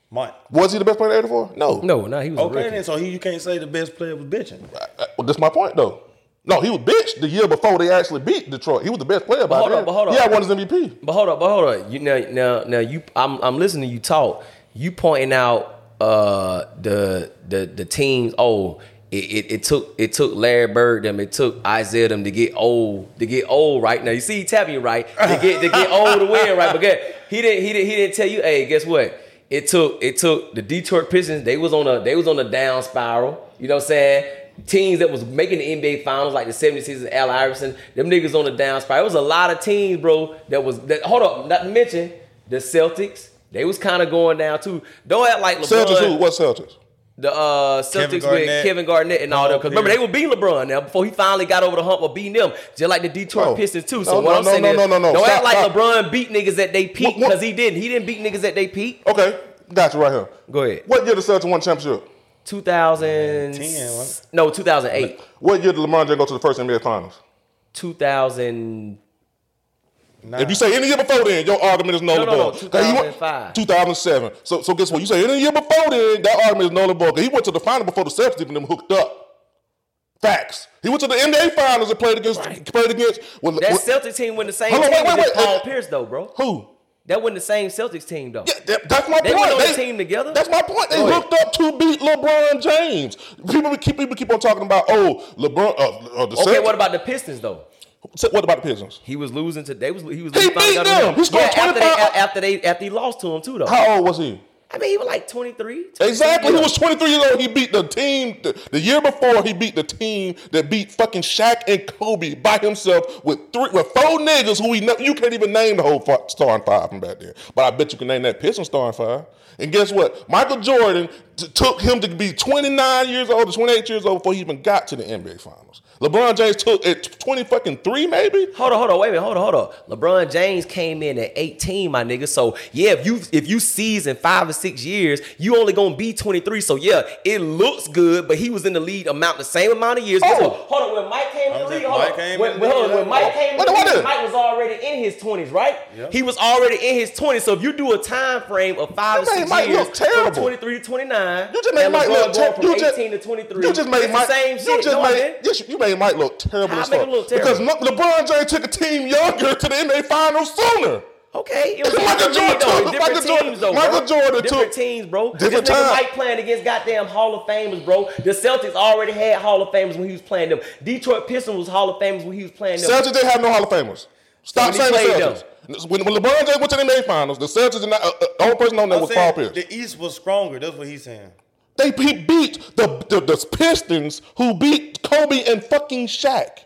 Mike. was he? The best player in '84? No. No, no, he was Okay, rookie. then so he, you can't say the best player was bitching. Uh, Well, that's my point though. No, he was bitch the year before they actually beat Detroit. He was the best player by hold then. on, but hold on. He had won his MVP. But hold up, but hold on. You now, now, now you. I'm, I'm listening to you talk. You pointing out uh the the the teams. Oh, it, it, it took it took Larry Bird them. It took Isiah them to get old to get old. Right now, you see, he tapping you right to get to get old to win. Right, but get, he didn't he didn't he didn't tell you. Hey, guess what? It took it took the Detroit Pistons. They was on a they was on a down spiral. You know what I'm saying? Teams that was making the NBA finals like the 76ers and Al Iverson, them niggas on the down spiral. It was a lot of teams, bro, that was that hold up, not to mention the Celtics. They was kind of going down too. Don't act like LeBron. Celtics who? What Celtics? The uh, Kevin Celtics with Kevin Garnett and all them. Because remember, they Pierce. were beating LeBron now before he finally got over the hump of beating them, just like the Detroit No. Pistons too. So no, what I'm no, saying no, is, no, no, no. don't Stop, act like stop. LeBron beat niggas at they peak What- what- because he didn't. He didn't beat niggas at they peak. Okay, got you right here. Go ahead. What year the Celtics won championship? 2000. 10, wasn't No, 2008. What year did LeBron James go to the first NBA Finals? 2000. If you say any year before then, your argument is null and void. 'Cause he went- 2005. 2007. So, so guess what? You say any year before then, that argument is null and void. he went to the final before the Celtics even them hooked up. Facts. He went to the NBA Finals and played against played against. Well, That well, Celtics team wasn't the same on, team wait, wait, wait. Paul Uh, Pierce though, bro. who? That wasn't the same Celtics team though. That- that's my They point. went on the team together? That's my point. They Go ahead. hooked up to beat LeBron James. People keep people keep on talking about oh LeBron. Uh, uh, the Okay, Celtics. what about the Pistons though? So what about the Pistons? He was losing today. was he was He beat them. He scored yeah, after 25. after they after he lost to him too though. How old was he? I mean, he was like 23. Exactly. He was 23 years old. He beat the team the, the year before. He beat the team that beat fucking Shaq and Kobe by himself with three with four niggas who he ne- you can't even name the whole fi- starting five from back there. But I bet you can name that Piston starting five. And guess what? Michael Jordan t- took him to be 29 years old or 28 years old before he even got to the NBA Finals. LeBron James took at 20 fucking three, maybe. Hold on, hold on, wait a minute, hold on, hold on. LeBron James came in at 18, my nigga. So yeah, if you if you season five or six years, you only gonna be 23. So yeah, it looks good, but he was in the lead amount the same amount of years. Guess Oh. what? Hold on, when Mike came in the league, hold Mike on. when, when- hold on, when Mike came in the league. Mike was already in his 20s, right? Yep. He was already in his 20s. So if you do a time frame of five or six Mike years, look terrible. from 23 to 29, You just made and Mike look going ter- from you 18 just- to 23. You just made Mike. the same you shit. just No, made. didn't. Yes, you made Mike look terrible How as make fuck. look Because terrible? Le- LeBron James took a team younger to the NBA Finals sooner. Okay, it was Michael Jordan though. took- different Michael Jordan- teams though, Michael bro. Jordan different took- teams, bro. different this nigga time. Mike playing against goddamn Hall of Famers, bro. The Celtics already had Hall of Famers when he was playing them. Detroit Pistons was Hall of Famers when he was playing them. Celtics didn't have no Hall of Famers. Stop when he saying the played Celtics. When, when LeBron James went to the NBA Finals, the Celtics did not. Uh, uh, the only person on there I'm was Paul Pierce. the East was stronger. That's what he's saying. They beat the, the the Pistons, who beat Kobe and fucking Shaq.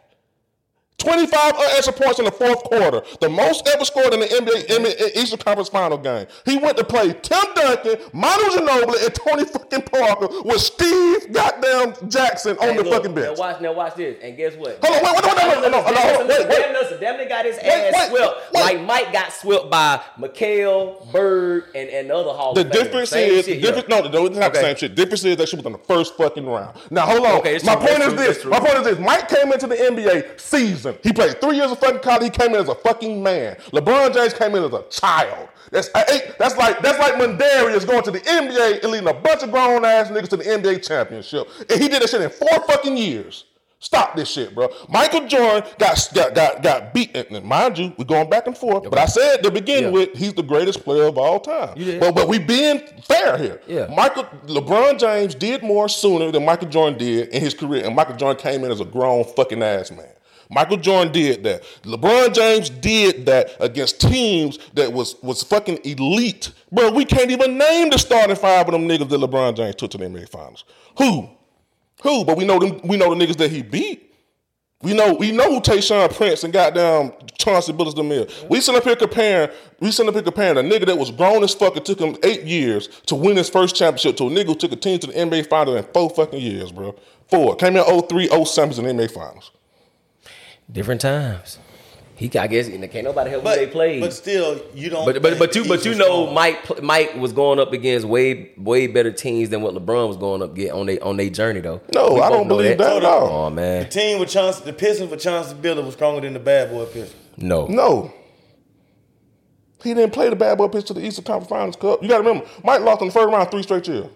25 extra points in the fourth quarter, the most ever scored in the NBA, NBA Eastern Conference Final game. He went to play Tim Duncan, Manu Ginobili, and Tony fucking Parker with Steve goddamn Jackson on Hey, the look, fucking bench. Now watch, now watch this, and guess what? Hold on, wait, wait, wait, wait, wait, no, no, no, hold on, wait, wait. Damn, listen, damn, they got his ass wait, swept wait. like Mike got swept by McHale, Bird, and, and the other Hall The of Famers. difference Same is, shit, difference, yeah. no, no, it's not the Okay. same shit. The difference is that shit was in the first fucking round. Now, hold on. Okay, it's My true, point that's is true, this. that's true. My point is this. Mike came into the NBA season. He played three years of fucking college. He came in as a fucking man. LeBron James came in as a child. That's eight, that's like that's like Mandarius going to the NBA and leading a bunch of grown ass niggas to the NBA championship. And he did that shit in four fucking years. Stop this shit, bro. Michael Jordan got got got, got beat. And mind you, we're going back and forth. But I said to begin Yeah. with, he's the greatest player of all time. But but we being fair here. Yeah. Michael LeBron James did more sooner than Michael Jordan did in his career, and Michael Jordan came in as a grown fucking ass man. Michael Jordan did that. LeBron James did that against teams that was was fucking elite. Bro, we can't even name the starting five of them niggas that LeBron James took to the NBA Finals. Who? Who? But we know them. We know the niggas that he beat. We know we know who Tayshaun Prince and goddamn Chauncey Billups them is. We sitting up here comparing. We sitting up here comparing a nigga that was grown as fuck. It took him eight years to win his first championship to a nigga who took a team to the NBA Finals in four fucking years, bro. Four. Came in 03, 07 in the NBA Finals. Different times. He, I guess, and can't nobody help But who they played. but still, you don't. But but but you but you know strong. Mike Mike was going up against way way better teams than what LeBron was going up get on they on their journey though. No, We I don't believe that at all. Oh the team with Chauncey, the Pistons with Chauncey Billups was stronger than the Bad Boy Pistons. no. No. He didn't play the bad boy pitch to the Eastern Conference Finals Cup. You got to remember, Mike lost in the first round three straight years.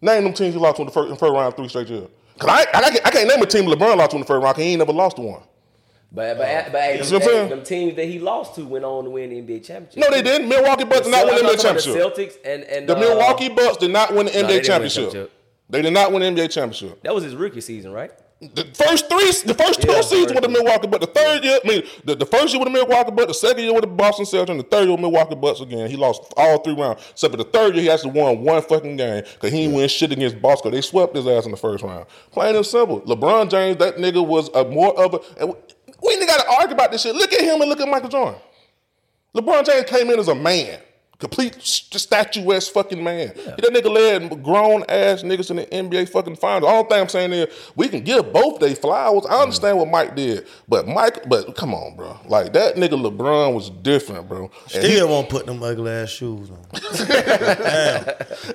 Name them teams he lost in the first, in the first round three straight years. Cause I, I, can't- I can't name a team LeBron lost to in the first round. 'cause he ain't never lost one. But but but hey, You them, see what I'm saying? them teams that he lost to went on to win the NBA championship. No, they didn't. Milwaukee Bucks did not win the NBA championship. The Celtics and and The uh, Milwaukee Bucks did not win the they NBA didn't win the championship. championship. They did not win the NBA championship. That was his rookie season, right? The first three, the first two Yeah, seasons with the. Milwaukee Bucks. The third year, I mean, the, the first year with the Milwaukee Bucks, the second year with the Boston Celtics, and the third year with Milwaukee Bucks again. He lost all three rounds. Except for the third year, he actually won one fucking game because he didn't win shit against Boston. They swept his ass in the first round. Plain and simple. LeBron James, that nigga was a more of a. We ain't got to argue about this shit. Look at him and look at Michael Jordan. LeBron James came in as a man. Complete st- statuesque fucking man. That nigga led grown ass niggas in the NBA fucking finals. All thing I'm saying is we can give both they flowers. I understand what Mike did, but Mike, but come on, bro. Like that nigga LeBron was different, bro. And he- Still won't put them ugly ass shoes on.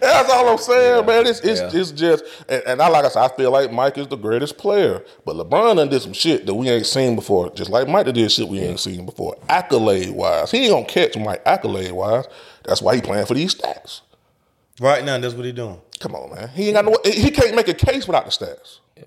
that's all I'm saying, man. It's it's, Yeah. it's just and, and I like I said, I feel like Mike is the greatest player. But LeBron done did some shit that we ain't seen before. Just like Mike did shit we ain't seen before. Accolade wise. He ain't gonna catch Mike accolade wise. That's why he playing for these stats. Right now, that's what he doing. Come on, man. He ain't got no. He can't make a case without the stats. Yeah.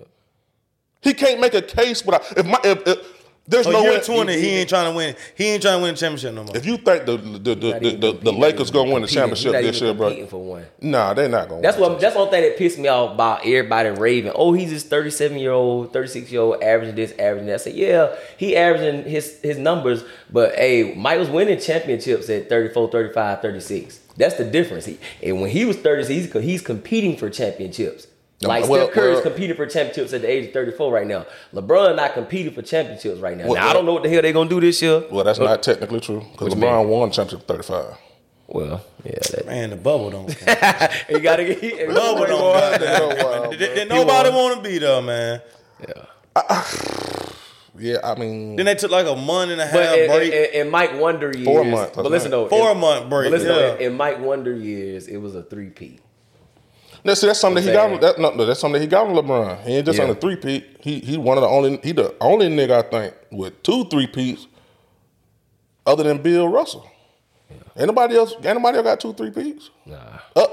He can't make a case without. If my if, if there's Oh, no way. twenty, he ain't trying to win. He ain't trying to win a championship no more. If you think the the the, the, the, the, Lakers gonna win the championship this year, bro, for one. nah, they're not gonna. That's win. what that's one thing that pissed me off about everybody raving. Oh, he's this 37 year old, 36 year old averaging this, averaging that. I said, yeah, he averaging his his numbers, but hey, Mike was winning championships at 34, 35, 36. That's the difference. He, and when he was 30, he's he's competing for championships. No, Like well, Steph Curry is well- competing for championships at the age of 34 right now. LeBron not competing for championships right now. Well, now I don't know what the hell they're gonna do this year. Well, that's not technically true because LeBron mean? won championship thirty five. Well, yeah, that, Man, the bubble don't count. you gotta get he, bubble don't count. Did, did nobody want to be there, man. Yeah, Yeah, I mean, Then they took like a month and a half But break. in, in Mike Wonder years, Four months, but listen right. though, Four in- month break, But listen yeah. though, in, in Mike Wonder years, it was a three peat. No, see, that's something that he got. That, no, no, that's something that he got on LeBron. He ain't just Yeah. on the three peat. He he one of the only he the only nigga I think with two three peats, other than Bill Russell. Anybody else? Anybody else got two three peats? Nah, Uh,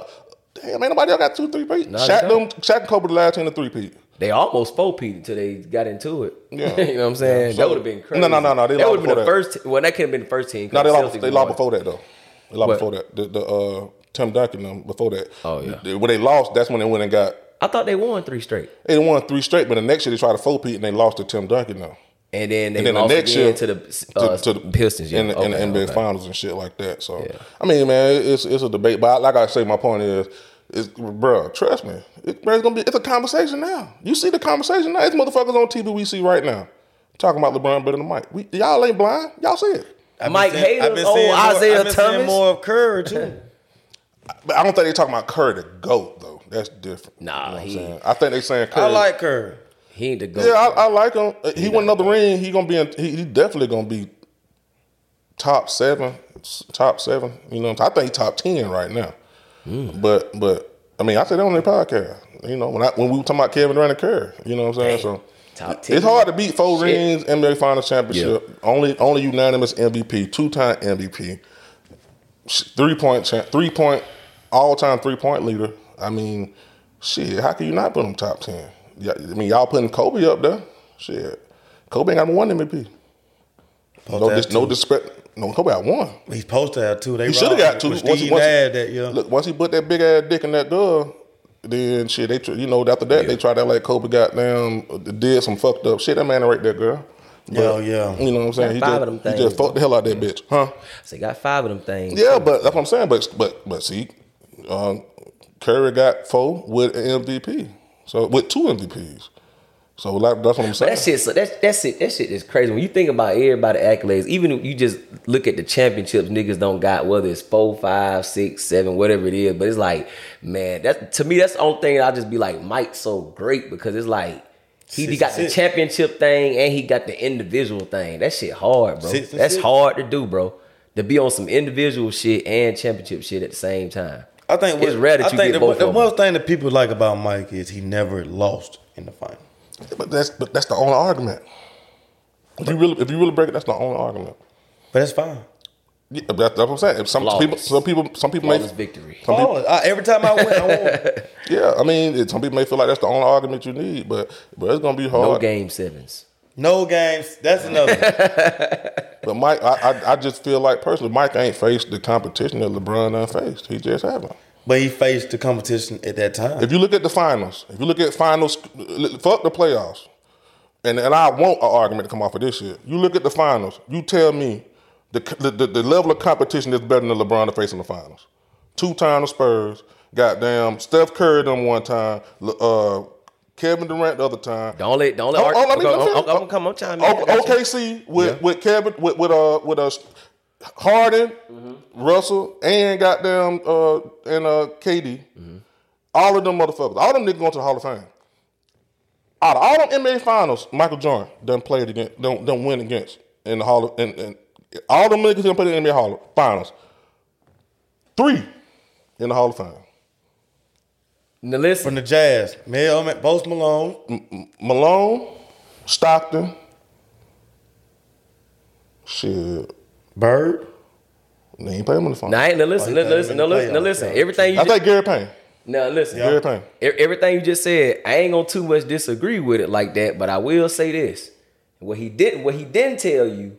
damn, anybody else got two three peats? Nah, Shaq them, Shaq and Kobe the last team to three peat. they almost four peat until they got into it. Yeah. you know what I'm saying? So- that would have been crazy. No, no, no, no, they that would have been the before first. Well, that could have been the first team. No, they the lost. They lost before that though. They lost before that. The, the uh, Tim Duncan them before that. Oh, yeah. When they lost, that's when they went and got. I thought they won three straight, They won three straight, but the next year they tried to four peat and they lost to Tim Duncan now. and then they and then the next again year to the uh, to, to Pistons. Yeah, in, the- in the NBA okay. Finals and shit like that. So Yeah. I mean, man, it's it's a debate. But like I say, my point is, is bro, trust me, it, bro, it's gonna be it's a conversation now. You see the conversation now. It's motherfuckers on TV we see right now talking about LeBron better than Mike. We, y'all ain't blind. Y'all see it. I've Mike seeing- I've Hayden, old more- Isiah I've been seeing Thomas. more of Curry too. But I don't think they're talking about Curry the goat though. That's different. Nah, You know what I'm he- saying? I think they saying Curry. I like Curry. He ain't the goat. Yeah, I, I like him. Uh, He won another ring. He gonna be. In, he, he definitely gonna be top seven. Top seven. You know, I think he top ten right now. Hmm. But but I mean, I said that on their podcast. You know, when I when we were talking about Kevin Durant and Curry. You know what I'm saying? So Top 10. it's hard to beat four Shit. rings, NBA Finals championship. Only only unanimous MVP, two time MVP, three point champ, three point all time three point leader. I mean, shit, how can you not put him top ten? Yeah, I mean, y'all putting Kobe up there. Shit, Kobe ain't got one MVP. Supposed No, dis, no disrespect. No, Kobe got one. He's supposed to have two. They He should have got two. Once he, Steve once he- Nash that year. Look, once he put that big ass dick in that door, then shit, they tr- you know after that they tried to like Kobe got down, uh, did some fucked up shit. That man right that girl. Yeah, yeah. You know what I'm saying? Got He five just, of them he just fucked the hell out that bitch, huh? So he got five of them things. Yeah, but that's what I'm saying. But but but see, um, Curry got four with an MVP, so with two MVPs. So like, that's what I'm But saying. that shit, so that's that's it. That shit is crazy. When you think about everybody accolades, even if you just look at the championships, niggas don't got whether it's four, five, six, seven, whatever it is. But it's like, man, that to me, that's the only thing I just be like, Mike's so great because it's like he, he got the championship thing and he got the individual thing. That shit hard, bro. Six That's six. hard to do, bro. To be on some individual shit and championship shit at the same time. I think it's rare that I you think get the, both the of them. most thing that people like about Mike is he never lost in the final. but that's but that's the only argument. If you really if you really break it, that's the only argument. But that's fine. Yeah, that's, that's what I'm saying. If some Flawless. people, some people, some people may, Flawless victory. some people, Oh, I, every time I win, I won. yeah. I mean, some people may feel like that's the only argument you need, but but it's gonna be hard. No game sevens. No games. That's another. But Mike, I, I I just feel like personally, Mike ain't faced the competition that LeBron done faced. He just haven't. but he faced the competition at that time. If you look at the finals, if you look at finals, fuck the playoffs, and and I want an argument to come off of this shit. You look at the finals. You tell me the the, the, the level of competition that's better than LeBron to face in the finals. Two time the Spurs, goddamn Steph Curry them one time, uh, Kevin Durant the other time. Don't let don't let Oh, Art- let me- go- let me I'm. I'm gonna come. I'm chiming in. OKC with Yeah. with Kevin with with uh with uh Harden, Mm-hmm. Russell, and goddamn uh and uh KD. Mm-hmm. All of them motherfuckers, all them niggas going to the Hall of Fame. Out of all them NBA finals, Michael Jordan done played against, don't don't win against in the Hall of and, and all them niggas done played in the NBA Hall of Finals. Three in the Hall of Fame. Now listen, From the Jazz, Mel, Post Malone, Malone, Stockton, shit. Bird. They ain't play him in the finals. now, ain't- now listen, Oh, now listen, now the listen, now listen. Everything you I just, think Gary Payne. now listen, Gary Payne. Everything you just said, I ain't gonna too much disagree with it like that, but I will say this: what he didn't, what he didn't tell you,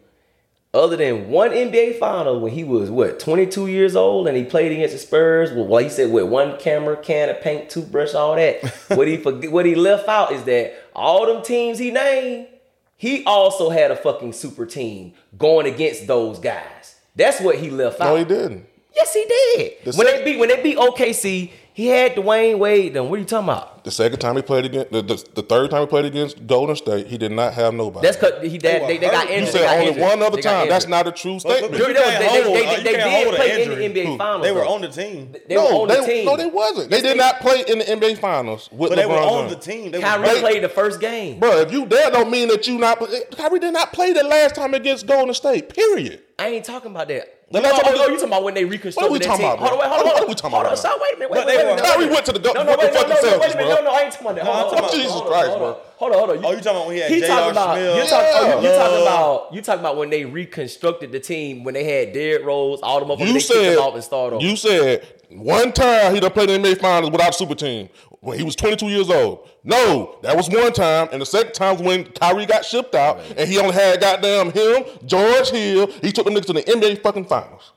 other than one NBA final when he was what 22 years old and he played against the Spurs. Well, well, he said with one camera, can of paint, toothbrush, all that. what he forget, what he left out is that all them teams he named, he also had a fucking super team going against those guys. That's what he left out. No, he didn't. Yes, he did. The when sec- they beat when they beat OKC, He had Dwyane Wade. Then what are you talking about? The second time he played against the, the, the third time he played against Golden State, he did not have nobody. That's because he oh, they, they, they got you injured. said They only injured. one other They got time. That's not a true But- but statement. you They- they- they- they- they did play an in the injury. NBA Finals, They were on the team. They were no, on they, the team. no, they wasn't. They did not play in the NBA Finals with But they were on James. the team. They Kyrie great. played the first game. Bro, if you there, don't mean that you not. Kyrie did not play the last time against Golden State. Period. I ain't talking about that. The You last talking, time oh, we- you talking about when they reconstructed What are we talking team? about, Hold on, bro? wait, hold on, What hold are we on. talking Hold on, right stop, wait a minute. Wait, But wait, wait, wait, Kyrie went to the go- No, no, wait, no, fucking no, Celtics, wait a minute. No, no, I ain't talking about that. Hold on, hold on, Jesus hold Christ, on. bro. Hold on, hold on. You- Oh, you talking about when he had He J.R. talking about Smith? you talking, oh, you, you talking about you talking about when they reconstructed the team when they had Derrick Rose, all the motherfuckers You they kicked said them off and started over. you said one time he done played in the NBA Finals without a super team when he was 22 years old. No, that was one time, and the second time was when Kyrie got shipped out, and he only had goddamn him, George Hill. He took them niggas to the NBA fucking Finals.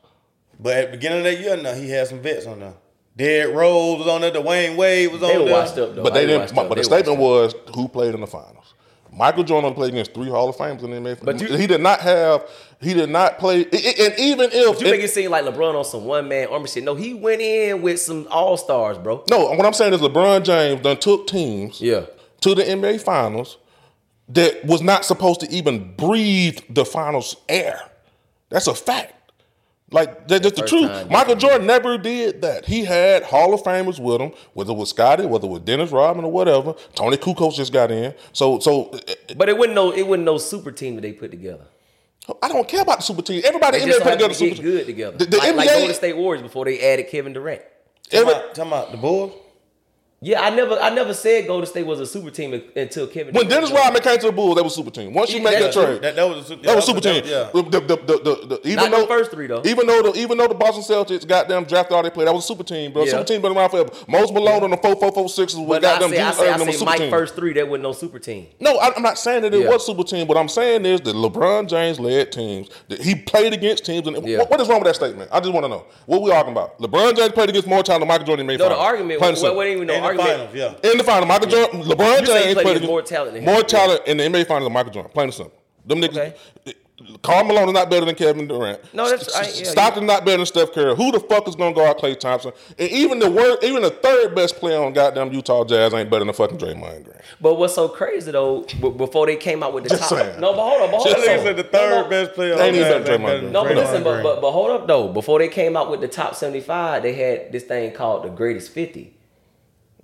But at the beginning of that year, no, he had some vets on there. Derrick Rose was on there. Dwyane Wade was on they were there. washed up though. But they I didn't. washed But, up. the They statement up. was who played in the finals. Michael Jordan played against three Hall of Famers in the NBA. But you- he did not have. He did not play. And even if You make it seem like LeBron on some one man army shit. No, he went in with some all stars, bro. no, what I'm saying is LeBron James done took teams Yeah. to the NBA Finals that was not supposed to even breathe the finals air. That's a fact. Like that's just the truth. time, Michael Jordan never did that. He had Hall of Famers with him, whether it was Scottie, whether it was Dennis Rodman or whatever. Toni Kukoc just got in. So so But it wasn't no it wasn't no super team that they put together. I don't care about the super team. Everybody They in just there put happened together to super get team. good together. The, the like, NBA, like Golden State Warriors before they added Kevin Durant. Talking every- about, talking about the Bulls. Yeah, I never I never said Golden State was a super team until Kevin when Dennis Rodman came to the Bulls, they was super team. Once you Yeah, make that that's trade, That, that was a, That was super team. Yeah. The, the, the, the, the, even Not the though first three, though. Even though the even though the Boston Celtics got them drafted all they played, that was a super team, bro. Yeah. Super team been around forever. Moses Malone on the four four four sixes with But I goddamn say, I Juice say, I say super Mike team. first three, that wasn't no super team. No, I, I'm not saying that it Yeah. was super team. What I'm saying is that LeBron James led teams. That he played against teams. And Yeah. what, what is wrong with that statement? I just want to know what we talking about. LeBron James played against more time than Michael Jordan. in No, the argument Plain what, what even no In the argument. finals, yeah. In the final, Michael Jordan, LeBron You say he James played played against more talent than him. more Yeah. talent in the NBA finals than Michael Jordan. Plain and simple. Them niggas. Karl Malone is not better than Kevin Durant. No, that's- I- S- yeah, Stockton not better than Steph Curry. Who the fuck is gonna go out Klay Thompson? And even the word, even the third best player on goddamn Utah Jazz ain't better than fucking Draymond Green. But what's so crazy though, b- before they came out with the Just top, saying. no, but hold on, but hold Just on. said the third no. best player. They ain't on even better than Draymond Green. No, but listen, but, but but hold up though. Before they came out with the top seventy five, they had this thing called the greatest fifty.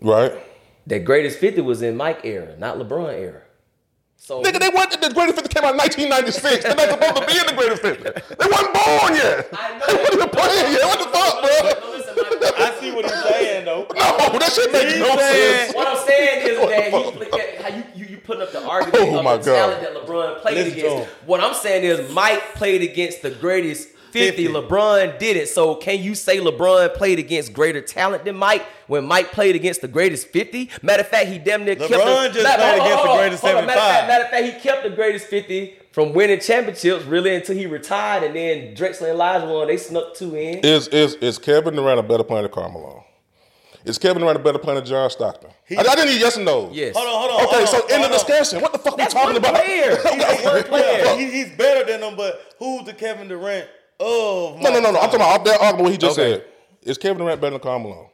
Right? That greatest fifty was in Mike era, not LeBron era. So Nigga, they went. The greatest fifty came out in 1996. They're not supposed to be in the greatest fifty. They wasn't born yet. I know. They wasn't even playing yet. What the fuck, bro? But listen, I see what he's saying though. No, that shit makes He's no saying- sense. What I'm saying is that he, how you, you you putting up the argument Oh of my the God. talent that LeBron played Listen against. What I'm saying is Mike played against the greatest 50. 50. LeBron did it. So can you say LeBron played against greater talent than Mike when Mike played against the greatest 50? Matter of fact, he damn near kept LeBron the, just played against the greatest hold on. Matter of, 75. fact, matter of fact, he kept the greatest 50 from winning championships really until he retired, and then Drexler and Elijah won. They snuck two in. Is is is Kevin Durant a better player than Karl Malone? Is Kevin Durant a better player than John Stockton? I, I didn't need yes or no. Yes. Hold on, hold on. Okay, hold so on, in the hold on. discussion, what the fuck That's we talking one about? player. That's one player. Yeah, he, he's better than them, but who's the Kevin Durant of? No, no, no, no. I'm talking about that argument what he just Okay. said. Is Kevin Durant better than Karl Malone?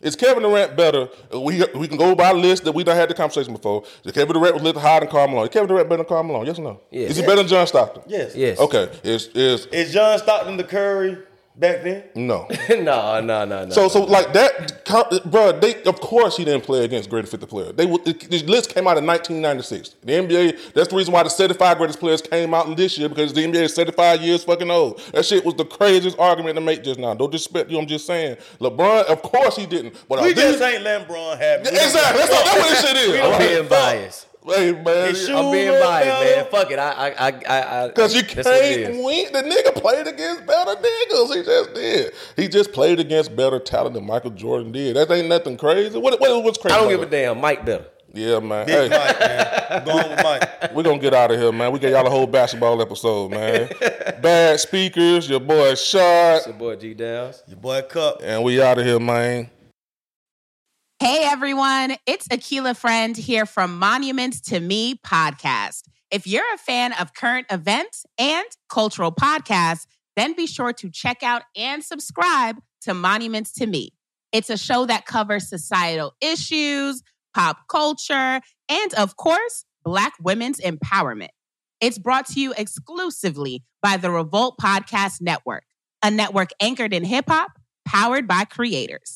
Is Kevin Durant better? We we can go by a list that we done had the conversation before. Is Kevin Durant was listed higher than Karl Malone? Is Kevin Durant better than Karl Malone? Yes or no? Yes. Is he better than John Stockton? Yes. Yes. Okay. Is is Is John Stockton the Curry back then? no. no, no, no, no. So, so like that, bro. They of course he didn't play against greatest fifty player. They would- the list came out in 1996. The NBA. That's the reason why the 75 greatest players came out in this year because the NBA is 75 years fucking old. That shit was the craziest argument to make just now. Don't disrespect you. I'm just saying. LeBron, of course he didn't. But We are these- just ain't letting Bron have it. exactly. That's, all, that's what this shit is. I'm being biased. Hey man, His shoe- I'm being biased, man. Fuck it. I, I, I, I. I Because you that's what it can't win. The nigga played against better niggas. He just did. He just played against better talent than Michael Jordan did. That ain't nothing crazy. What, what what's crazy? I don't about give a damn. Mike better. Yeah, man. Big Hey, Mike, man. I'm going with Mike. we're gonna get out of here, man. We gave y'all a whole basketball episode, man. Bad speakers, your boy Shad, It's your boy G Downs. Your boy Cup. and we out of here, man. Hey everyone, it's Akila Friend here from Monuments to Me podcast. If you're a fan of current events and cultural podcasts, then be sure to check out and subscribe to Monuments to Me. It's a show that covers societal issues, pop culture, and of course, Black women's empowerment. It's brought to you exclusively by the Revolt Podcast Network, a network anchored in hip hop, powered by creators.